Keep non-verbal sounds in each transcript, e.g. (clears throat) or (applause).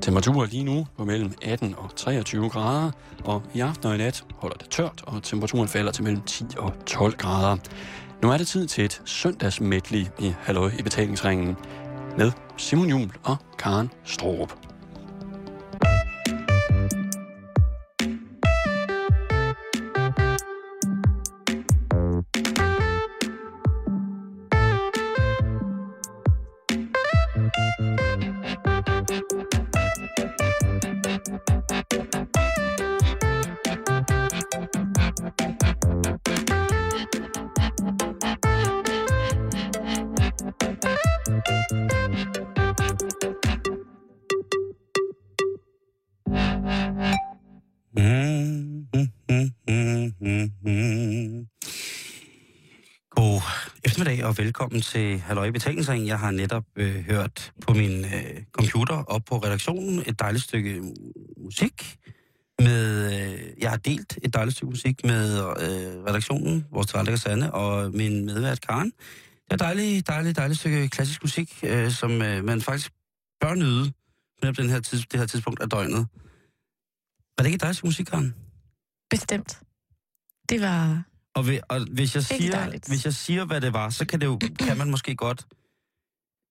Temperaturer lige nu på mellem 18 og 23 grader, og i aften og i nat holder det tørt, og temperaturen falder til mellem 10 og 12 grader. Nu er det tid til et søndagsmedley i Halløj i betalingsringen med Simon Jul og Karen Strohrup. Velkommen til Halløj Betalingsring. Jeg har netop øh, hørt på min øh, computer op på redaktionen et dejligt stykke musik. Med, øh, jeg har delt et dejligt stykke musik med øh, redaktionen, vores tilrettelægger Sande, og min medvært Karen. Det er et dejligt, dejligt, dejligt stykke klassisk musik, øh, som øh, man faktisk bør nyde på den her tids, det her tidspunkt af døgnet. Var det ikke et dejligt stykke musik, Karen? Bestemt. Det var... Og, ved, og hvis, jeg siger, dejligt. hvis jeg siger, hvad det var, så kan, det jo, kan man måske godt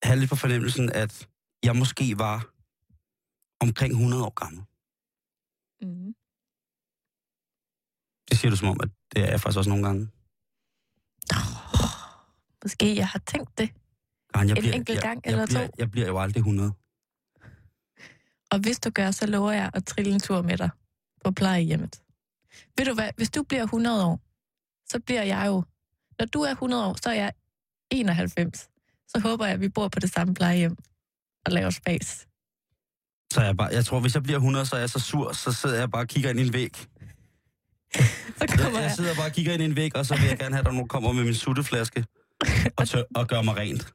have lidt på fornemmelsen, at jeg måske var omkring 100 år gammel. Mm. Det siger du som om, at det er jeg faktisk også nogle gange. Måske jeg har tænkt det. Karen, jeg En enkelt jeg, gang jeg, eller bliver, to? Jeg bliver jo aldrig 100. Og hvis du gør, så lover jeg at trille en tur med dig på plejehjemmet. Ved du hvad, hvis du bliver 100 år, så bliver jeg jo... Når du er 100 år, så er jeg 91. Så håber jeg, at vi bor på det samme plejehjem og laver spas. Så jeg, bare, jeg tror, hvis jeg bliver 100, så er jeg så sur, så sidder jeg bare og kigger ind i en væg. (laughs) Så Jeg, kommer jeg jeg, sidder bare og kigger ind i en væg, og så vil jeg gerne have, at der nogen kommer med min sutteflaske og, tør, og gør mig rent.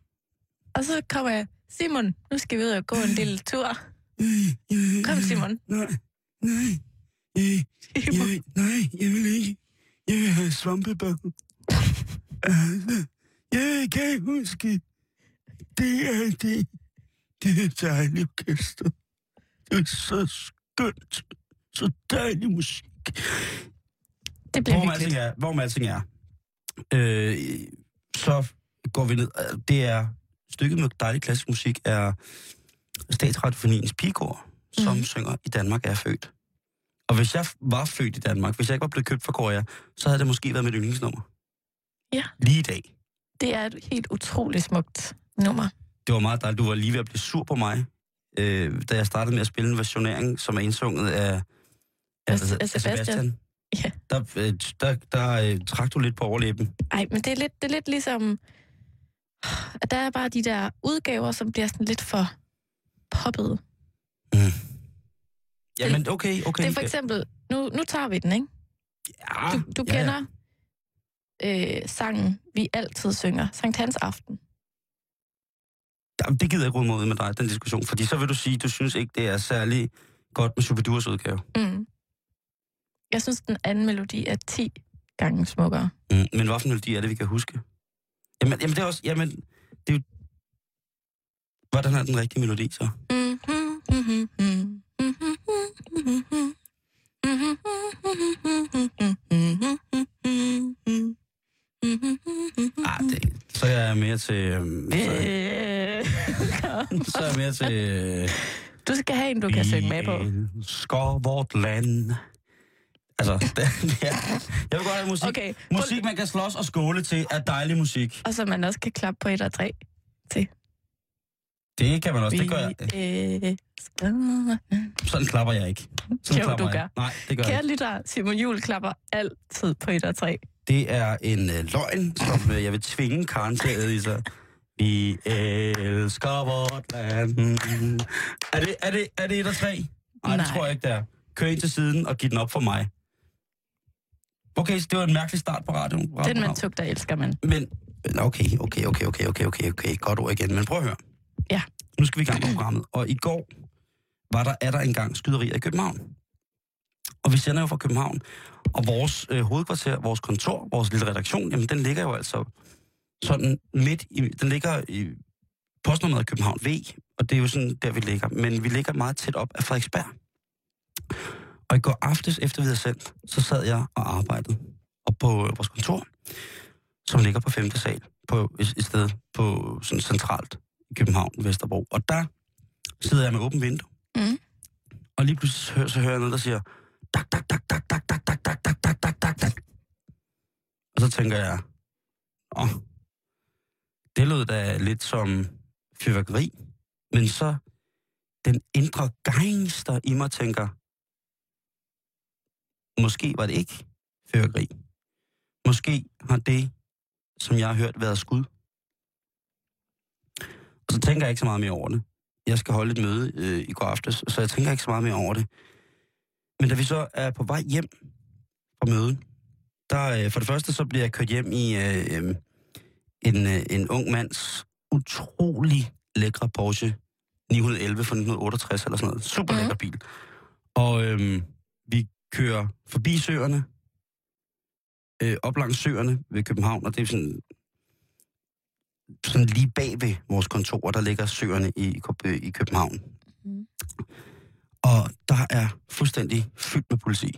og så kommer jeg, Simon, nu skal vi ud og gå en lille tur. Kom, Simon. Nej, nej, jeg, nej, jeg vil ikke. Jeg vil have svampebad. Jeg kan huske, det er det. Det er dejligt orkester. Det er så skønt. Så dejlig musik. Det bliver Hvor hyggeligt. er, hvor alting er. Øh, så går vi ned. Det er stykket med dejlig klassisk musik er Statsradiofoniens pigekor, som Mhm. synger I Danmark er født. Og hvis jeg var født i Danmark, hvis jeg ikke var blevet købt fra Korea, så havde det måske været mit yndlingsnummer. Ja. Lige i dag. Det er et helt utroligt smukt nummer. Det var meget dejligt. Du var lige ved at blive sur på mig, øh, da jeg startede med at spille en versionering, som er indsunget af, af, Af- af, Sebastian. Sebastian. Ja. Der, øh, der, der øh, trak du lidt på overlæben. Ej, men det er lidt, det er lidt ligesom, at der er bare de der udgaver, som bliver sådan lidt for poppet. Jamen, okay, okay. Det er for eksempel, nu, nu tager vi den, ikke? Ja, Du, du ja, ja. kender øh, sangen, vi altid synger, Sankt Hans Aften. Jamen, Det gider jeg ikke råde mod med dig, den diskussion. Fordi så vil du sige, du synes ikke, det er særlig godt med Superdurs udgave. Mm. Jeg synes, den anden melodi er 10 gange smukkere. Mm. Men hvad for en melodi er det, vi kan huske? Jamen, jamen det er også... Jamen, det er jo... Hvordan er den rigtige melodi, så? Ah, det, så er jeg mere til... øhm, Så, Øh, (laughs) så er jeg mere til... øh, du skal have en, du kan synge med på. Skår vort land. Altså, (laughs) det, ja. jeg vil godt have musik. Okay, Musik, man kan slås og skåle til, er dejlig musik. og så man også kan klappe på et og tre. Det kan man også. Det gør jeg. Elsker- Sådan klapper jeg ikke. Sådan Jo, klapper du jeg. gør. Nej, det gør jeg Kære ikke. lytter, Simon Jul klapper altid på et og tre. Det er en øh, løgn, som øh, jeg vil tvinge Karen til at i sig. Vi elsker vort land. Er det, er det, er det et og tre? Nej, det Nej. tror jeg ikke, det er. Kør ind til siden og giv den op for mig. Okay, så det var en mærkelig start på radioen. Den man tugter, elsker man. Men, men okay, okay, okay, okay, okay, okay, okay, godt ord igen. Men prøv at høre. Ja. Nu skal vi i gang med programmet. Og i går var der, er der engang skyderier i København. Og vi sender jo fra København. Og vores øh, hovedkvarter, vores kontor, vores lille redaktion, jamen den ligger jo altså sådan midt i, den ligger i, postnummeret København V, og det er jo sådan, der vi ligger. Men vi ligger meget tæt op af Frederiksberg. Og i går aftes, efter vi havde sendt, så sad jeg og arbejdede op på øh, vores kontor, som ligger på 5. sal, på et, et sted på sådan centralt København, Vesterbro. Og der sidder jeg med åbent vindue, Mm. og lige pludselig hører, så hører jeg noget, der siger, dak, dak, dak, dak, dak, dak, dak, dak, dak, dak, dak, dak, dak. Og så tænker jeg, åh, det lød da lidt som fyrværkeri. Men så den indre gangster i mig tænker, måske var det ikke fyrværkeri. Måske har det, som jeg har hørt, været skud. Så tænker jeg ikke så meget mere over det. Jeg skal holde et møde øh, i går aftes, så jeg tænker ikke så meget mere over det. Men da vi så er på vej hjem fra mødet, der øh, for det første så bliver jeg kørt hjem i øh, øh, en, øh, en ung mands utrolig lækre Porsche 911 fra 1968 eller sådan noget. Super lækker bil. Og øh, vi kører forbi søerne, øh, op langs søerne ved København, og det er sådan, sådan lige bag ved vores kontor, der ligger søerne i, i København. Mm. Og der er fuldstændig fyldt med politi.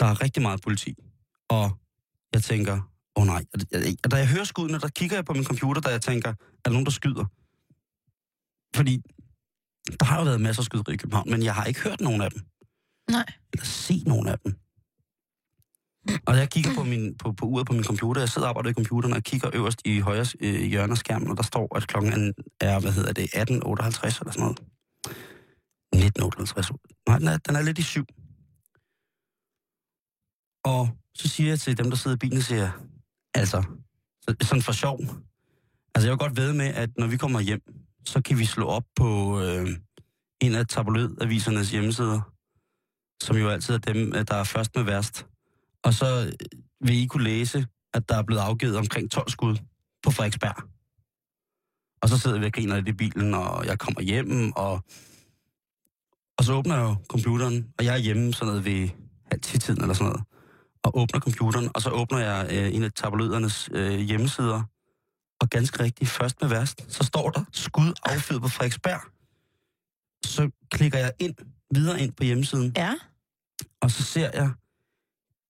Der er rigtig meget politi. Og jeg tænker, åh oh nej. Og da jeg hører skuddene, der kigger jeg på min computer, da jeg tænker, er der nogen, der skyder? Fordi der har jo været masser af skyderi i København, men jeg har ikke hørt nogen af dem. Nej. Eller set nogen af dem. Og jeg kigger på, min, på, på uret på min computer, jeg sidder og arbejder i computeren og kigger øverst i højre øh, hjørne af skærmen, og der står, at klokken er, hvad hedder det, 18.58 eller sådan noget. 1958. Nej, den er, den er lidt i syv. Og så siger jeg til dem, der sidder i bilen, siger jeg, altså, så, sådan for sjov. Altså, jeg vil godt ved med, at når vi kommer hjem, så kan vi slå op på øh, en af tabloidavisernes hjemmesider, som jo altid er dem, øh, der er først med værst. Og så vil I kunne læse, at der er blevet afgivet omkring 12 skud på Frederiksberg. Og så sidder vi og griner lidt i bilen, og jeg kommer hjem, og, og så åbner jeg jo computeren, og jeg er hjemme sådan noget ved halv tiden eller sådan noget, og åbner computeren, og så åbner jeg øh, en af tabloidernes øh, hjemmesider, og ganske rigtigt, først med værst, så står der skud affyret på Frederiksberg. Så klikker jeg ind, videre ind på hjemmesiden, Ja. og så ser jeg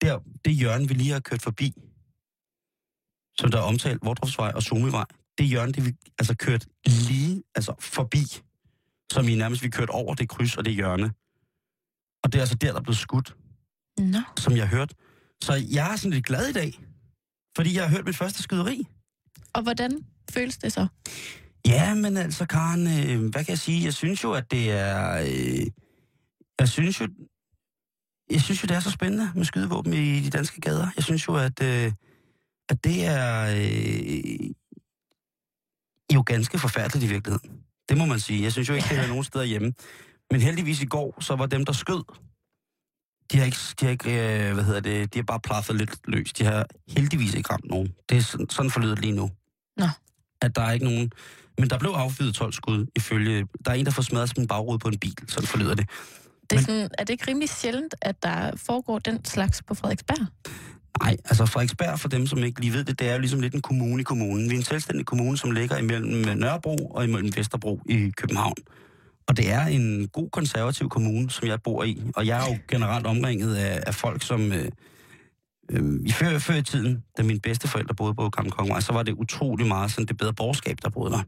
der, det hjørne, vi lige har kørt forbi, som der er omtalt, Vordrupsvej og Somivej, det hjørne, det vi altså kørt lige altså forbi, som vi nærmest vi kørt over det kryds og det hjørne. Og det er altså der, der er blevet skudt, Nå. som jeg har hørt. Så jeg er sådan lidt glad i dag, fordi jeg har hørt mit første skyderi. Og hvordan føles det så? Ja, men altså, Karen, øh, hvad kan jeg sige? Jeg synes jo, at det er... Øh, jeg synes jo, jeg synes jo, det er så spændende med skydevåben i de danske gader. Jeg synes jo, at, øh, at det er øh, jo ganske forfærdeligt i virkeligheden. Det må man sige. Jeg synes jo ikke, det er nogen steder hjemme. Men heldigvis i går, så var dem, der skød, de har ikke, de har ikke øh, hvad hedder det, de har bare plaffet lidt løs. De har heldigvis ikke ramt nogen. Det er sådan, sådan forlyder lige nu. Nå. At der er ikke nogen... Men der blev affyret 12 skud, ifølge... Der er en, der får smadret sin bagrude på en bil. Sådan forlyder det. Det er, Men- sådan, er det ikke rimelig sjældent, at der foregår den slags på Frederiksberg? Nej, altså Frederiksberg, for dem, som ikke lige ved det, det er jo ligesom lidt en kommune i kommunen. Vi er en selvstændig kommune, som ligger imellem Nørrebro og imellem Vesterbro i København. Og det er en god konservativ kommune, som jeg bor i. Og jeg er jo generelt omringet af, af folk, som... Øh, øh, i før, før i tiden, da mine bedsteforældre boede på Gamle Kongevej, så var det utrolig meget sådan det bedre borgerskab, der boede der.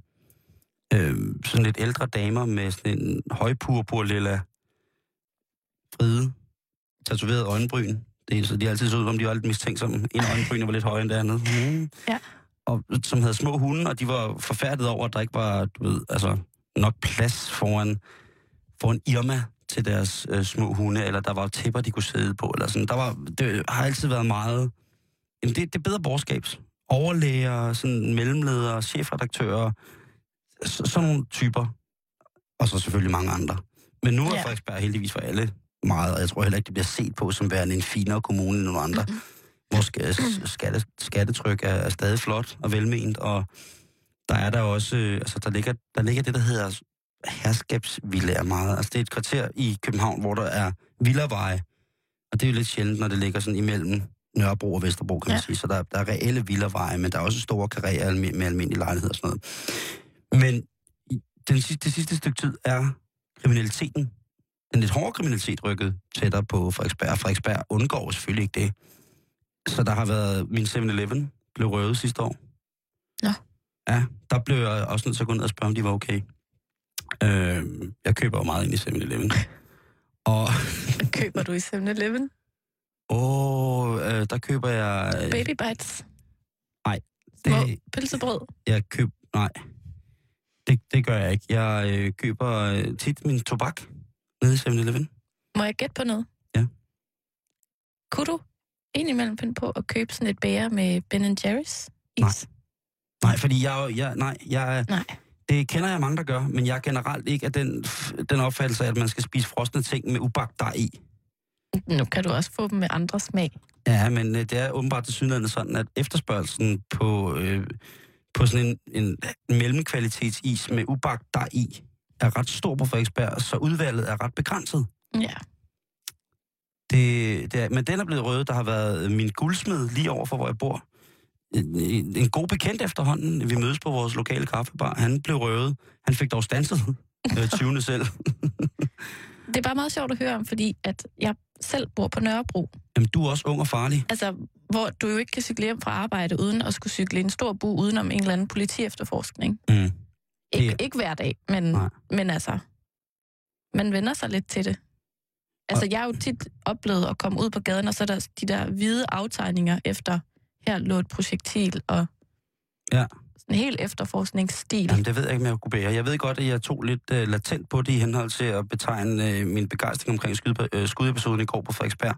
Øh, sådan lidt ældre damer med sådan en højpurpur lilla fride, tatoveret øjenbryn. Det er, så de altid så ud, som de var lidt mistænksomme. En øjenbryn var lidt højere end det andet. Mm. Ja. Og som havde små hunde, og de var forfærdet over, at der ikke var, du ved, altså, nok plads foran, foran Irma til deres øh, små hunde, eller der var tæpper, de kunne sidde på, eller sådan. Der var, det har altid været meget... Jamen, det, det er bedre borgerskab. Overlæger, sådan mellemledere, chefredaktører, så, sådan nogle typer. Og så selvfølgelig mange andre. Men nu er ja. Frederiksberg heldigvis for alle meget, og jeg tror heller ikke, det bliver set på som værende en finere kommune end nogle andre. Mm-mm. Hvor sk- skatte, skattetryk er, er stadig flot og velment, og der er der også, øh, altså der ligger, der ligger det, der hedder herskabsvillager meget. Altså det er et kvarter i København, hvor der er villaveje, og det er jo lidt sjældent, når det ligger sådan imellem Nørrebro og Vesterbro, kan man Ja. sige. Så der, der er reelle villaveje, men der er også store karrierer med almindelige lejligheder og sådan noget. Men den sidste, det sidste stykke tid er kriminaliteten, den lidt hårde kriminalitet, rykket tættere på Frederiksberg. Frederiksberg undgår selvfølgelig ikke det. Så der har været, min 7-Eleven blev røvet sidste år. Nå. Ja, der blev jeg også nødt til at gå ned og spørge, om de var okay. Øh, jeg køber jo meget ind i 7-Eleven. (laughs) Og Hvad køber du i 7-Eleven? åh, øh, der køber jeg... øh, Baby bites. det, Små pølsebrød. jeg køb, nej, det, det gør jeg ikke. Jeg øh, køber øh, tit min tobak nede i 7-Eleven. Må jeg gætte på noget? Ja. Kunne du indimellem finde på at købe sådan et bære med Ben Jerry's is? Nej, fordi jeg, jeg, nej, jeg, Nej. det kender jeg mange, der gør, men jeg er generelt ikke af den, den opfattelse at man skal spise frosne ting med ubagt dej i. Nu kan du også få dem med andre smag. Ja, men øh, det er åbenbart til synligheden sådan, at efterspørgelsen på, øh, på sådan en, en mellemkvalitetsis med ubagt dej i er ret stor på Frederiksberg, så udvalget er ret begrænset. Ja. Det, det er, men den er blevet rød. Der har været min guldsmed lige over for, hvor jeg bor. En, en en god bekendt efterhånden. Vi mødes på vores lokale kaffebar. Han blev røvet. Han fik dog stanset øh, (laughs) 20. selv. Det er bare meget sjovt at høre om, fordi at jeg selv bor på Nørrebro. Jamen, du er også ung og farlig. Altså, hvor du jo ikke kan cykle hjem fra arbejde uden at skulle cykle en stor bu udenom en eller anden politiefterforskning. Mm. Ikke, Det- ikke hver dag, men, Nej. men altså, man vender sig lidt til det. Altså, jeg har jo tit oplevet at komme ud på gaden, og så er der de der hvide aftegninger efter, her lå et projektil, og Ja. sådan en helt efterforskningsstil. Jamen, det ved jeg ikke, om jeg kunne bære. Jeg ved godt, at jeg tog lidt uh, latent på det i henhold til at betegne uh, min begejstring omkring skyd, uh, skudepisoden i går på Frederiksberg.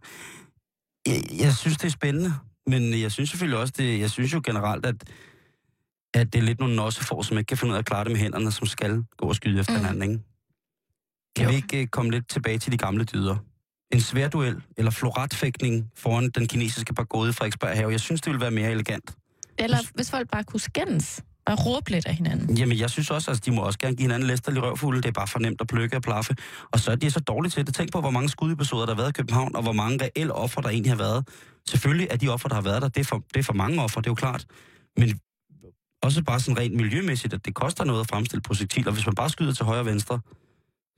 Jeg, jeg synes, det er spændende, men jeg synes selvfølgelig også, det, jeg synes jo generelt, at, at det er lidt nogle for, som ikke kan finde ud af at klare det med hænderne, som skal gå og skyde efter Mm. hinanden, ikke? Kan Jo. vi ikke uh, komme lidt tilbage til de gamle dyder? En sværduel eller floratfægtning foran den kinesiske pagode i Frederiksberg have. Jeg synes, det ville være mere elegant. Eller hvis folk bare kunne skændes og råbe lidt af hinanden. Jamen, jeg synes også, at de må også gerne give hinanden læsterlig røvfulde. Det er bare for nemt at plukke og plaffe. Og så er de så dårlige til det. Tænk på, hvor mange skudepisoder, der har været i København, og hvor mange reelle offer, der egentlig har været. Selvfølgelig er de offer, der har været der, det er for, det er for mange offer, det er jo klart. Men også bare sådan rent miljømæssigt, at det koster noget at fremstille projektiler. Hvis man bare skyder til højre og venstre,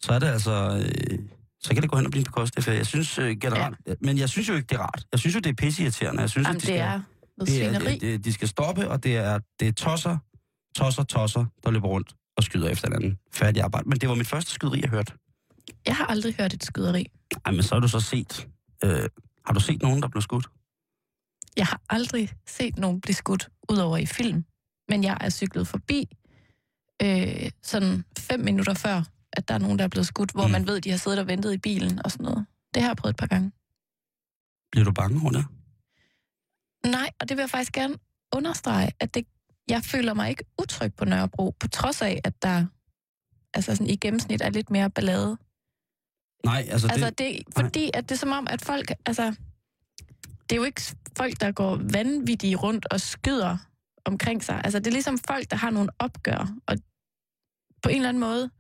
så er det altså... Øh, så kan det gå hen og blive en bekostet Jeg synes øh, generelt... Ja. Men jeg synes jo ikke, det er rart. Jeg synes jo, det er pisseirriterende. Jeg synes, Jamen, at de det skal, er noget det er, svineri. det, de skal stoppe, og det er, det er tosser, tosser, tosser, der løber rundt og skyder efter hinanden. Færdig arbejde. Men det var mit første skyderi, jeg hørte. Jeg har aldrig hørt et skyderi. Ej, men så har du så set... Øh, har du set nogen, der blev skudt? Jeg har aldrig set nogen blive skudt, udover i film. Men jeg er cyklet forbi øh, sådan fem minutter før, at der er nogen, der er blevet skudt, hvor Mm. man ved, de har siddet og ventet i bilen og sådan noget. Det har jeg prøvet et par gange. Bliver du bange over det? Nej, og det vil jeg faktisk gerne understrege, at det, jeg føler mig ikke utryg på Nørrebro, på trods af, at der altså sådan, i gennemsnit er lidt mere ballade. Nej, altså, Altså, det... det, fordi at det er som om, at folk, altså, det er jo ikke folk, der går vanvittigt rundt og skyder omkring sig. Altså, det er ligesom folk, der har nogle opgør, og på en eller anden måde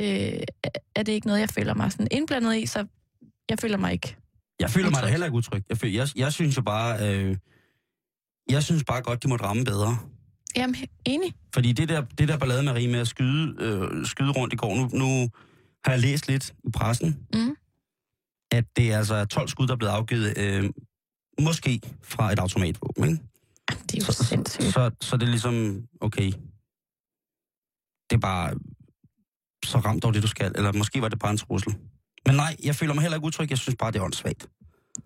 øh, er det ikke noget, jeg føler mig sådan indblandet i, så jeg føler mig ikke. Jeg føler mig da heller ikke utryg. Jeg, føler, jeg, jeg synes jo bare... Øh, jeg synes bare godt, de må ramme bedre. Jamen, enig. Fordi det der, det der ballade Marie med at skyde, øh, skyde rundt i går, nu, nu har jeg læst lidt i pressen, Mm. at det er altså 12 skud, der er blevet afgivet, øh, måske fra et automatvåben, ikke? Det er jo sindssygt. Så, så det er ligesom, okay, det er bare, så ramt dog det, du skal. Eller måske var det bare en trussel. Men nej, jeg føler mig heller ikke utryg. Jeg synes bare, det er åndssvagt.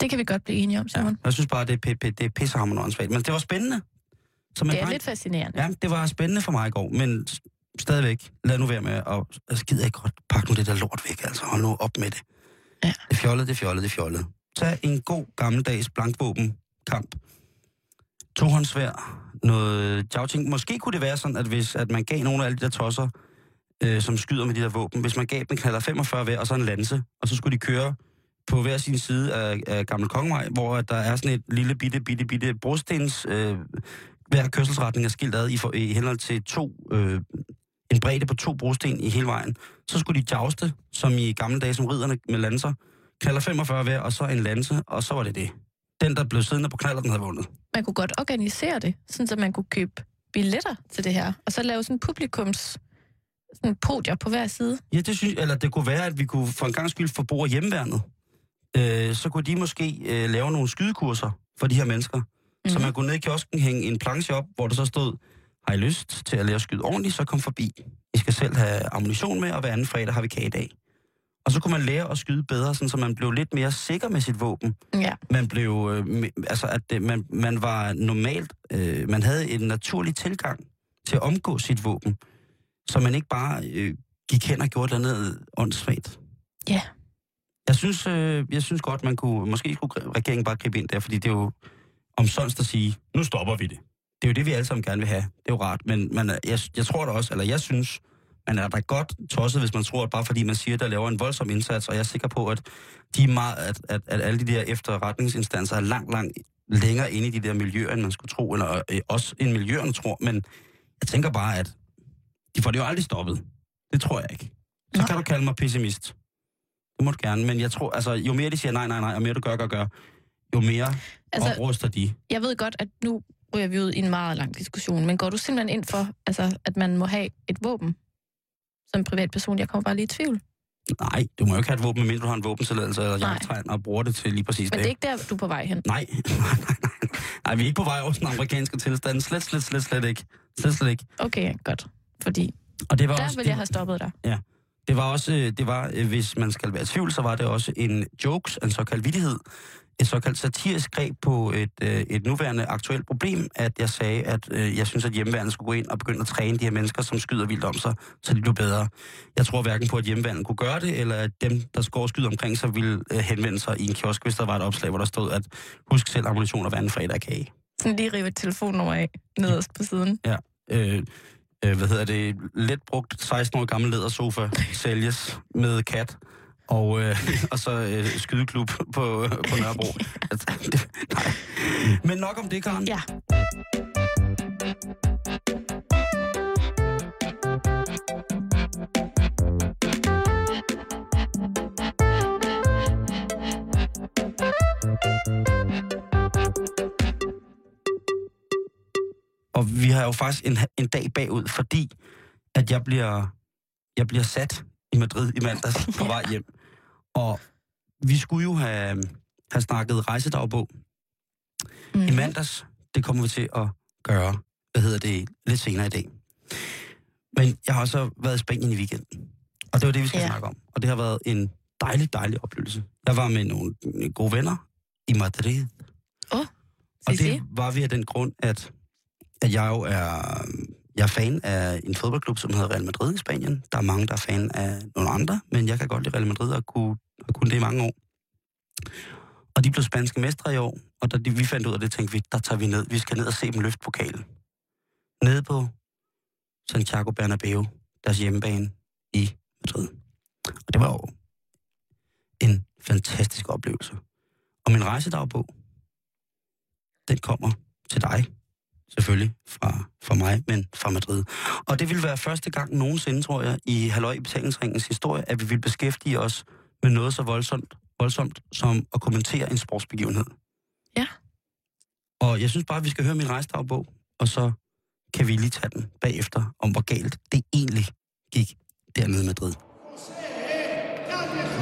Det kan vi godt blive enige om, Ja. Simon. Jeg synes bare, det er, p- p- det er pissehammerende åndssvagt. Men det var spændende. Som en Det er dreng. lidt fascinerende. Ja, det var spændende for mig i går, men stadigvæk, lad nu være med at... Jeg gider ikke godt pakke nu det der lort væk, altså. Hold nu op med det. Ja. Det fjollet, det fjollet, det fjollet. Tag en god gammeldags blankvåben-kamp. Tohåndsvær, noget jouting. Måske kunne det være sådan, at hvis at man gav nogle af alle de der tosser, øh, som skyder med de der våben, hvis man gav dem kalder knaller 45 hver, og så en lanse, og så skulle de køre på hver sin side af, af Gamle Kongevej, hvor at der er sådan et lille bitte, bitte, bitte brostens... Øh, hver kørselsretning er skilt ad i, for, i henhold til to, øh, en bredde på to brosten i hele vejen. Så skulle de jouste, som i gamle dage som ridderne med lanser. kalder 45 hver, og så en lanse, og så var det det den, der blev siddende på knalder, den havde vundet. Man kunne godt organisere det, sådan så man kunne købe billetter til det her, og så lave sådan publikums sådan podier på hver side. Ja, det synes eller det kunne være, at vi kunne for en gang skyld forbruge hjemmeværnet. Øh, så kunne de måske øh, lave nogle skydekurser for de her mennesker. Mm-hmm. Så man kunne ned i kiosken hænge en planche op, hvor der så stod, har I lyst til at lære at skyde ordentligt, så kom forbi. I skal selv have ammunition med, og hver anden fredag har vi kagedag. Og så kunne man lære at skyde bedre, sådan, så man blev lidt mere sikker med sit våben. Ja. Man blev, øh, altså at det, man, man var normalt, øh, man havde en naturlig tilgang til at omgå sit våben, så man ikke bare øh, gik hen og gjorde noget åndssvagt. Ja. Jeg synes, øh, jeg synes godt, man kunne, måske skulle regeringen bare gribe ind der, fordi det er jo omsonst at sige, nu stopper vi det. Det er jo det, vi alle sammen gerne vil have. Det er jo rart, men man, er- jeg, jeg tror da også, eller jeg synes, man er da godt tosset, hvis man tror, at bare fordi man siger, der laver en voldsom indsats, og jeg er sikker på, at, de er meget, at, at, at alle de der efterretningsinstanser er langt, langt længere inde i de der miljøer, end man skulle tro, eller øh, også end miljøerne tror, men jeg tænker bare, at de får det jo aldrig stoppet. Det tror jeg ikke. Så Nej. kan du kalde mig pessimist. Det må du gerne, men jeg tror, altså, jo mere de siger nej, nej, nej, og mere du gør, gør, gør, jo mere Altså, opruster de. jeg ved godt, at nu ryger vi ud i en meget lang diskussion, men går du simpelthen ind for, altså, at man må have et våben som privatperson? Jeg kommer bare lige i tvivl. Nej, du må jo ikke have et våben, medmindre du har en våbentilladelse eller jagttegn og bruger det til lige præcis Men det er ikke der, du er på vej hen. Nej, (laughs) nej, vi er ikke på vej over den amerikanske tilstand. Slet, slet, slet, slet ikke. Slet, slet ikke. Okay, godt. Fordi Og det var der også, vil det, jeg have stoppet dig. det var også, øh, det var, øh, hvis man skal være i tvivl, så var det også en jokes, en såkaldt vittighed, et såkaldt satirisk greb på et, øh, et nuværende aktuelt problem, at jeg sagde, at øh, jeg synes, at hjemmeværnet skulle gå ind og begynde at træne de her mennesker, som skyder vildt om sig, så de blev bedre. Jeg tror hverken på, at hjemmeværnet kunne gøre det, eller at dem, der går og skyder omkring sig, ville øh, henvende sig i en kiosk, hvis der var et opslag, hvor der stod, at husk selv ammunition og anden fredag kage. Sådan lige rive et telefonnummer af nederst på siden. øh, øh, hvad hedder det, let brugt 16 år gammel lædersofa (laughs) sælges med kat. Og, øh, (laughs) og så øh, skydeklub på, på Nørrebro. (laughs) Altså, (laughs) nej. Men nok om det, Karen. Ja. Og vi har jo faktisk en, en dag bagud, fordi at jeg bliver, jeg bliver sat i Madrid i mandags på vej hjem. Og vi skulle jo have, have snakket rejsedagbog Mm. i mandags. Det kommer vi til at gøre, hvad hedder det, lidt senere i dag. Men jeg har også været i Spanien i weekenden. Og det var det, vi skal Ja. snakke om. Og det har været en dejlig, dejlig oplevelse. Jeg var med nogle gode venner i Madrid. Åh, Og det var vi af den grund, at, at jeg jo er, jeg er fan af en fodboldklub, som hedder Real Madrid i Spanien. Der er mange, der er fan af nogle andre, men jeg kan godt lide Real Madrid og kunne, og kun det i mange år. Og de blev spanske mestre i år, og da de, vi fandt ud af det, tænkte vi, der tager vi ned. Vi skal ned og se dem løfte pokalen. Nede på Santiago Bernabeu, deres hjemmebane i Madrid. Og det var jo en fantastisk oplevelse. Og min rejsedagbog, den kommer til dig, selvfølgelig fra, fra mig, men fra Madrid. Og det vil være første gang nogensinde, tror jeg, i Halløj i betalingsringens historie, at vi vil beskæftige os med noget så voldsomt, voldsomt som at kommentere en sportsbegivenhed. Ja. Og jeg synes bare, at vi skal høre min rejsedagbog, og så kan vi lige tage den bagefter, om hvor galt det egentlig gik dernede i Madrid.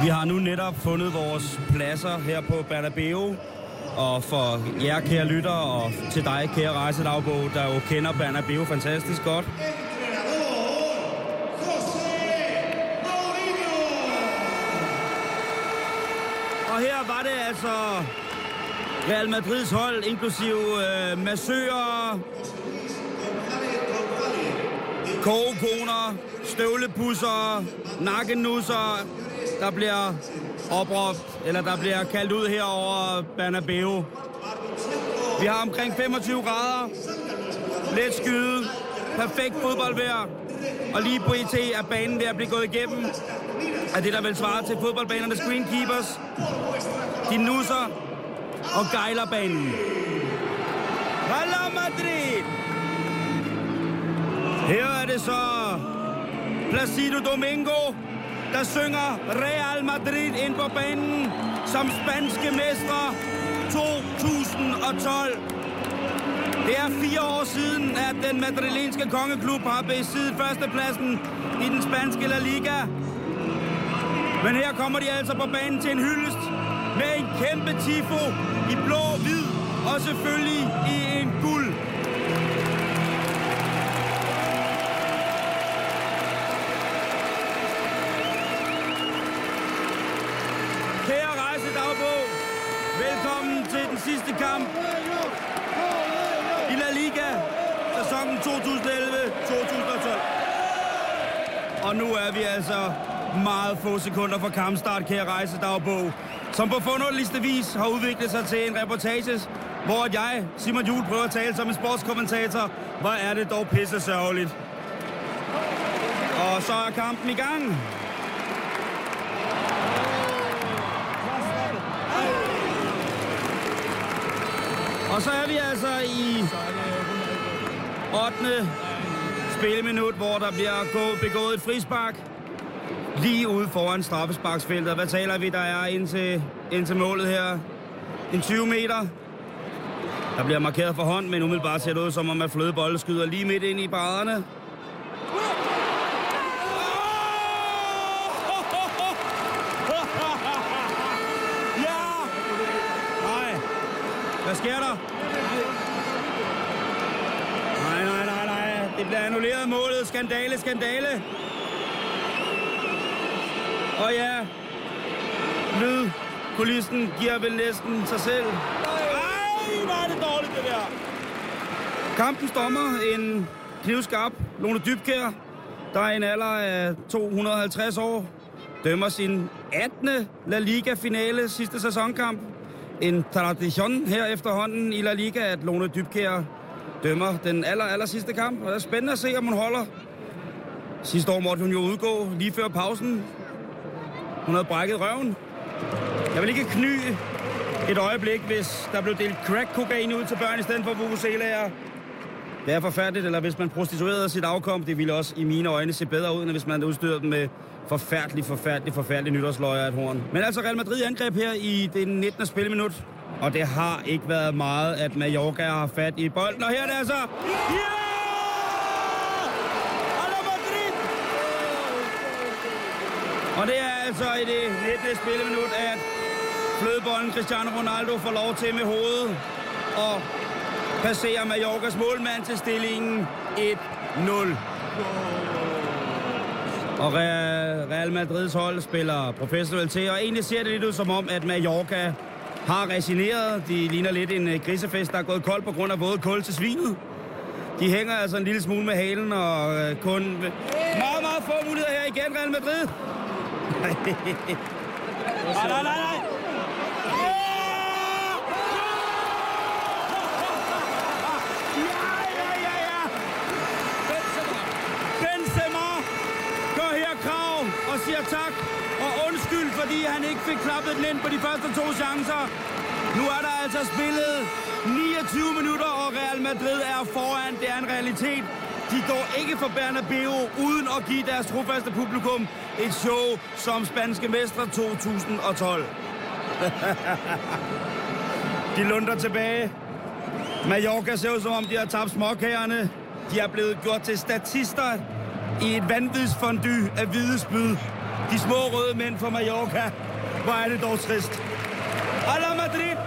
Vi har nu netop fundet vores pladser her på Bernabeu. Og for jer, kære lytter, og til dig, kære rejsedagbog, der jo kender Bernabeu fantastisk godt. Og her var det altså Real Madrids hold, inklusive øh, massører, kogekoner, støvlepusser, nakkenusser, der bliver opråbt, eller der bliver kaldt ud her over Bernabeu. Vi har omkring 25 grader, let skyde, perfekt fodboldvejr, og lige på IT er banen ved at blive gået igennem af det, der vil svare til fodboldbanernes greenkeepers. De nusser og gejler banen. Hala Madrid! Her er det så Placido Domingo, der synger Real Madrid ind på banen som spanske mestre. 2012. Det er fire år siden, at den madrilenske kongeklub har besiddet førstepladsen i den spanske La Liga. Men her kommer de altså på banen til en hyldest med en kæmpe tifo i blå, hvid og selvfølgelig i en guld. Kære rejsedagbog, velkommen til den sidste kamp i La Liga, sæsonen 2011-2012. Og nu er vi altså meget få sekunder fra kampstart, kære rejsedagbog, som på forunderligste vis har udviklet sig til en reportage, hvor jeg, Simon Juhl, prøver at tale som en sportskommentator. Hvor er det dog pisse sørgeligt. Og så er kampen i gang. Og så er vi altså i 8. spilminut, hvor der bliver begået et frispark lige ude foran straffesparksfeltet. Hvad taler vi, der er ind til, ind til målet her? En 20 meter. Der bliver markeret for hånd, men umiddelbart ser det ud som om, at flødebolde skyder lige midt ind i baraderne. (laughs) Ja! Nej. Hvad sker der? Nej, nej, nej, nej. Det bliver annulleret målet. Skandale, skandale. Og ja, lyd, kulissen giver vel næsten sig selv. Ej, hvor er det dårligt, det der. Kampens dommer, en knivskarp Lone Dybkær, der er en alder af 250 år, dømmer sin 18. La Liga-finale sidste sæsonkamp. En tradition her efterhånden i La Liga, at Lone Dybkær dømmer den aller, aller sidste kamp. Og det er spændende at se, om hun holder. Sidste år måtte hun jo udgå lige før pausen. Hun havde brækket røven. Jeg vil ikke kny et øjeblik, hvis der blev delt crack-kokain ud til børn i stedet for vuvuzelaer. Det er forfærdeligt, eller hvis man prostituerede sit afkom, det ville også i mine øjne se bedre ud, end hvis man udstyrede dem med forfærdelig, forfærdelig, forfærdelig nytårsløjer af et horn. Men altså Real Madrid angreb her i det 19. spilminut, og det har ikke været meget, at Mallorca har fat i bolden. Og her er det altså... Yeah! Real Madrid! Og det er altså i det 19. spilleminut, at flødebollen Cristiano Ronaldo får lov til med hovedet og passerer Mallorcas målmand til stillingen 1-0. Og Real Madrids hold spiller professionelt til, og egentlig ser det lidt ud som om, at Mallorca har resigneret. De ligner lidt en øh, grisefest, der er gået kold på grund af våde kul til svinet. De hænger altså en lille smule med halen, og øh, kun meget, meget få muligheder her igen, Real Madrid nej, nej, nej, nej. Ja, ja, ja. Benzema her krav og siger tak og undskyld, fordi han ikke fik klappet den ind på de første to chancer. Nu er der altså spillet 29 minutter, og Real Madrid er foran. Det er en realitet. De går ikke for Bernabeu uden at give deres trofaste publikum et show som spanske mestre 2012. (laughs) de lunder tilbage. Mallorca ser ud som om, de har tabt småkagerne. De er blevet gjort til statister i et vanvidsfondy af hvide spyd. De små røde mænd fra Mallorca. Hvor er det dog trist. Alla Madrid!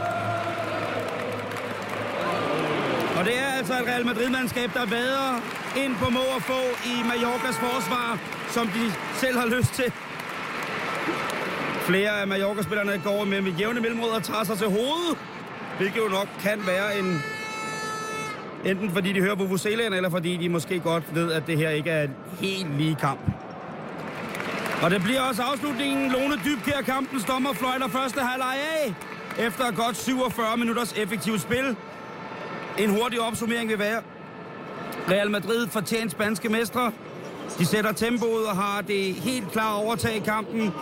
Og det er altså et Real Madrid-mandskab, der vader ind på må og få i Mallorcas forsvar, som de selv har lyst til. Flere af Mallorca-spillerne går med, med jævne mellemråd og tager sig til hovedet, hvilket jo nok kan være en... Enten fordi de hører på Vuvuzelaen, eller fordi de måske godt ved, at det her ikke er en helt lige kamp. Og det bliver også afslutningen. Lone Dybkær kampen dommer fløjter første halvleg af. Efter godt 47 minutters effektivt spil. En hurtig opsummering vil være. Real Madrid fortjent spanske mestre. De sætter tempoet og har det helt klare overtag i kampen.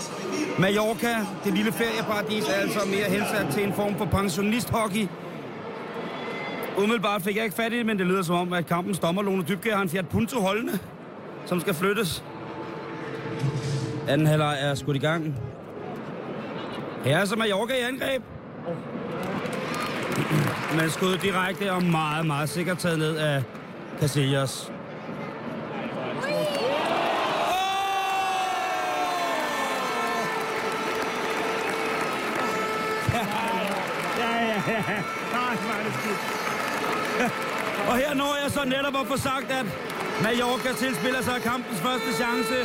Mallorca, det lille ferieparadis, er altså mere hensat til en form for pensionisthockey. Umiddelbart fik jeg ikke fat i det, men det lyder som om, at kampens dommer Lone Dybkær har en Fiat Punto holdende, som skal flyttes. Anden halvleg er skudt i gang. Her er så Mallorca i angreb. Men skud direkte og meget, meget sikkert taget ned af Casillas. Ja, ja, ja. Det. Og her når jeg så netop at få sagt, at Mallorca tilspiller sig kampens første chance.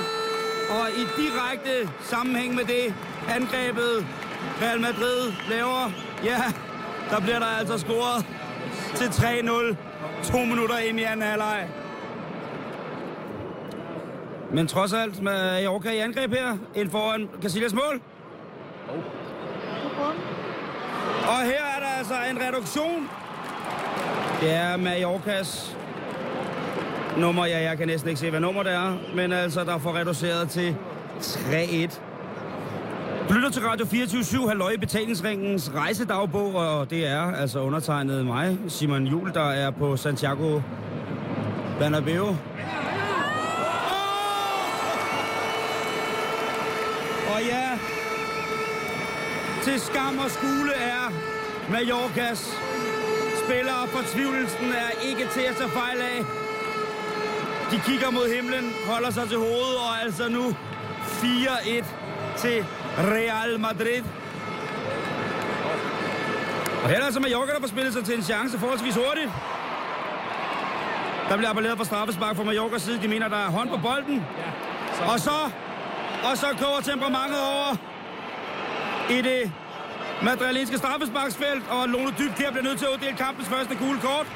Og i direkte sammenhæng med det, angrebet Real Madrid laver, ja, der bliver der altså scoret til 3-0. To minutter ind i anden halvleg. Men trods alt, med Mallorca i angreb her, ind foran Casillas mål. Og her er der altså en reduktion. Det er Mallorcas nummer. Ja, jeg kan næsten ikke se, hvad nummer det er. Men altså, der får reduceret til 3-1. Du lytter til Radio 24 Halløj i betalingsringens rejsedagbog, og det er altså undertegnet mig, Simon Jul, der er på Santiago Bernabeu. Og ja, til skam og skule er Mallorcas spillere. Fortvivlelsen er ikke til at tage fejl af. De kigger mod himlen, holder sig til hovedet, og altså nu 4-1 til Real Madrid. Og her er altså Mallorca, der får spillet sig til en chance forholdsvis hurtigt. Der bliver appelleret for straffespark fra Mallorcas side. De mener, der er hånd på bolden. Og så, og så koger temperamentet over i det madrilenske straffesparksfelt, og Lone Dybkjær bliver nødt til at uddele kampens første gule kort.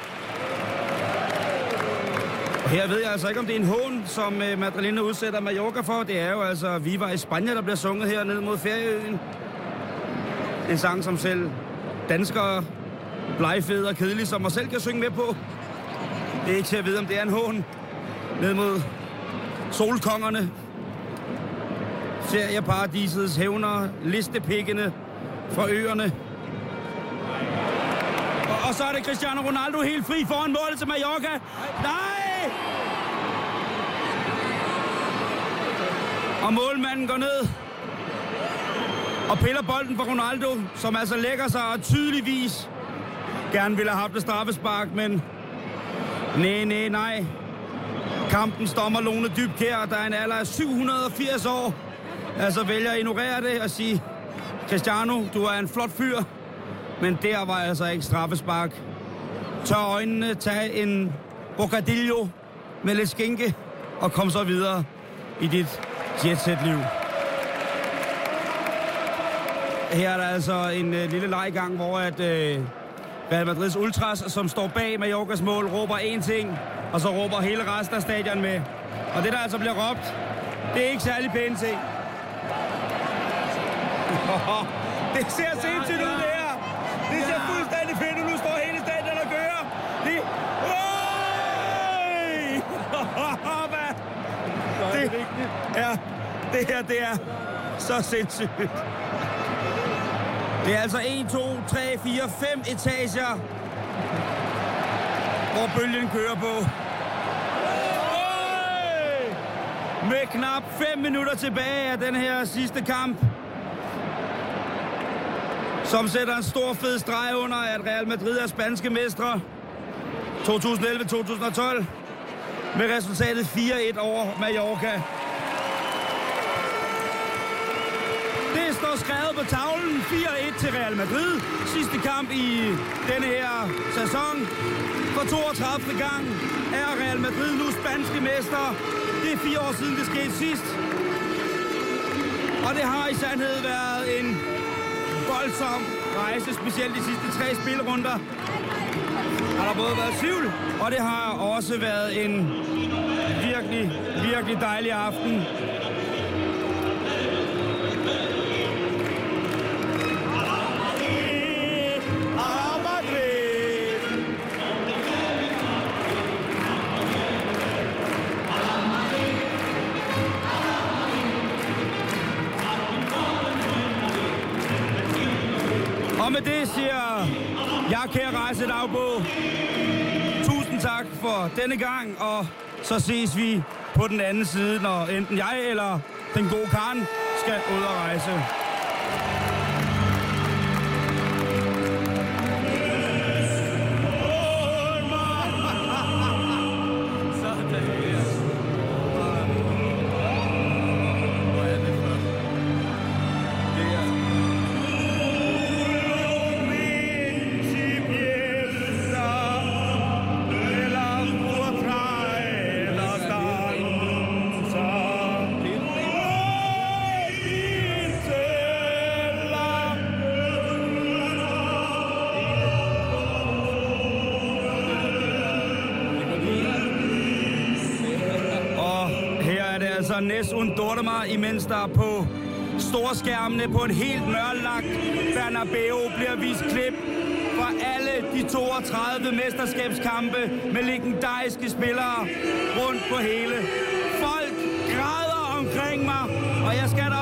Og her ved jeg altså ikke, om det er en hån, som uh, udsætter Mallorca for. Det er jo altså Viva i Spanien, der bliver sunget her ned mod ferieøen. En sang, som selv danskere, blegfede og kedelige, som mig selv kan synge med på. Det er ikke til at vide, om det er en hån ned mod solkongerne. Ferieparadisets hævner, listepikkene fra øerne. Og, og så er det Cristiano Ronaldo helt fri foran målet til Mallorca. Nej! Og målmanden går ned og piller bolden for Ronaldo, som altså lægger sig og tydeligvis gerne ville have haft et straffespark, men nej, nej, nej. Kampen stommer Lone Dybkær, der er en alder af 780 år. Altså vælger at ignorere det og sige, Cristiano, du er en flot fyr, men der var altså ikke straffespark. Tør øjnene, tag en bocadillo med lidt skinke, og kom så videre i dit jetset-liv. Her er der altså en øh, lille leg i gang, hvor at, øh, Real Madrids Ultras, som står bag Mallorcas mål, råber én ting, og så råber hele resten af stadion med. Og det, der altså bliver råbt, det er ikke særlig pænt ting. (laughs) det ser sindssygt det her, det er så sindssygt. Det er altså 1, 2, 3, 4, 5 etager, hvor bølgen kører på. Med knap 5 minutter tilbage af den her sidste kamp, som sætter en stor fed streg under, at Real Madrid er spanske mestre 2011-2012 med resultatet 4-1 over Mallorca. Det står skrevet på tavlen 4-1 til Real Madrid. Sidste kamp i denne her sæson. For 32. gang er Real Madrid nu spanske mester. Det er fire år siden, det skete sidst. Og det har i sandhed været en voldsom rejse, specielt de sidste tre spilrunder. Har der både været tvivl, og det har også været en virkelig, virkelig dejlig aften. Med det siger jeg, kære rejsedagbog, tusind tak for denne gang, og så ses vi på den anden side, når enten jeg eller den gode Karen skal ud og rejse. Undorma, imens der på storskærmene på en helt mørlagt Bernabeu bliver vist klip fra alle de 32 mesterskabskampe med legendariske spillere rundt på hele. Folk græder omkring mig, og jeg skal da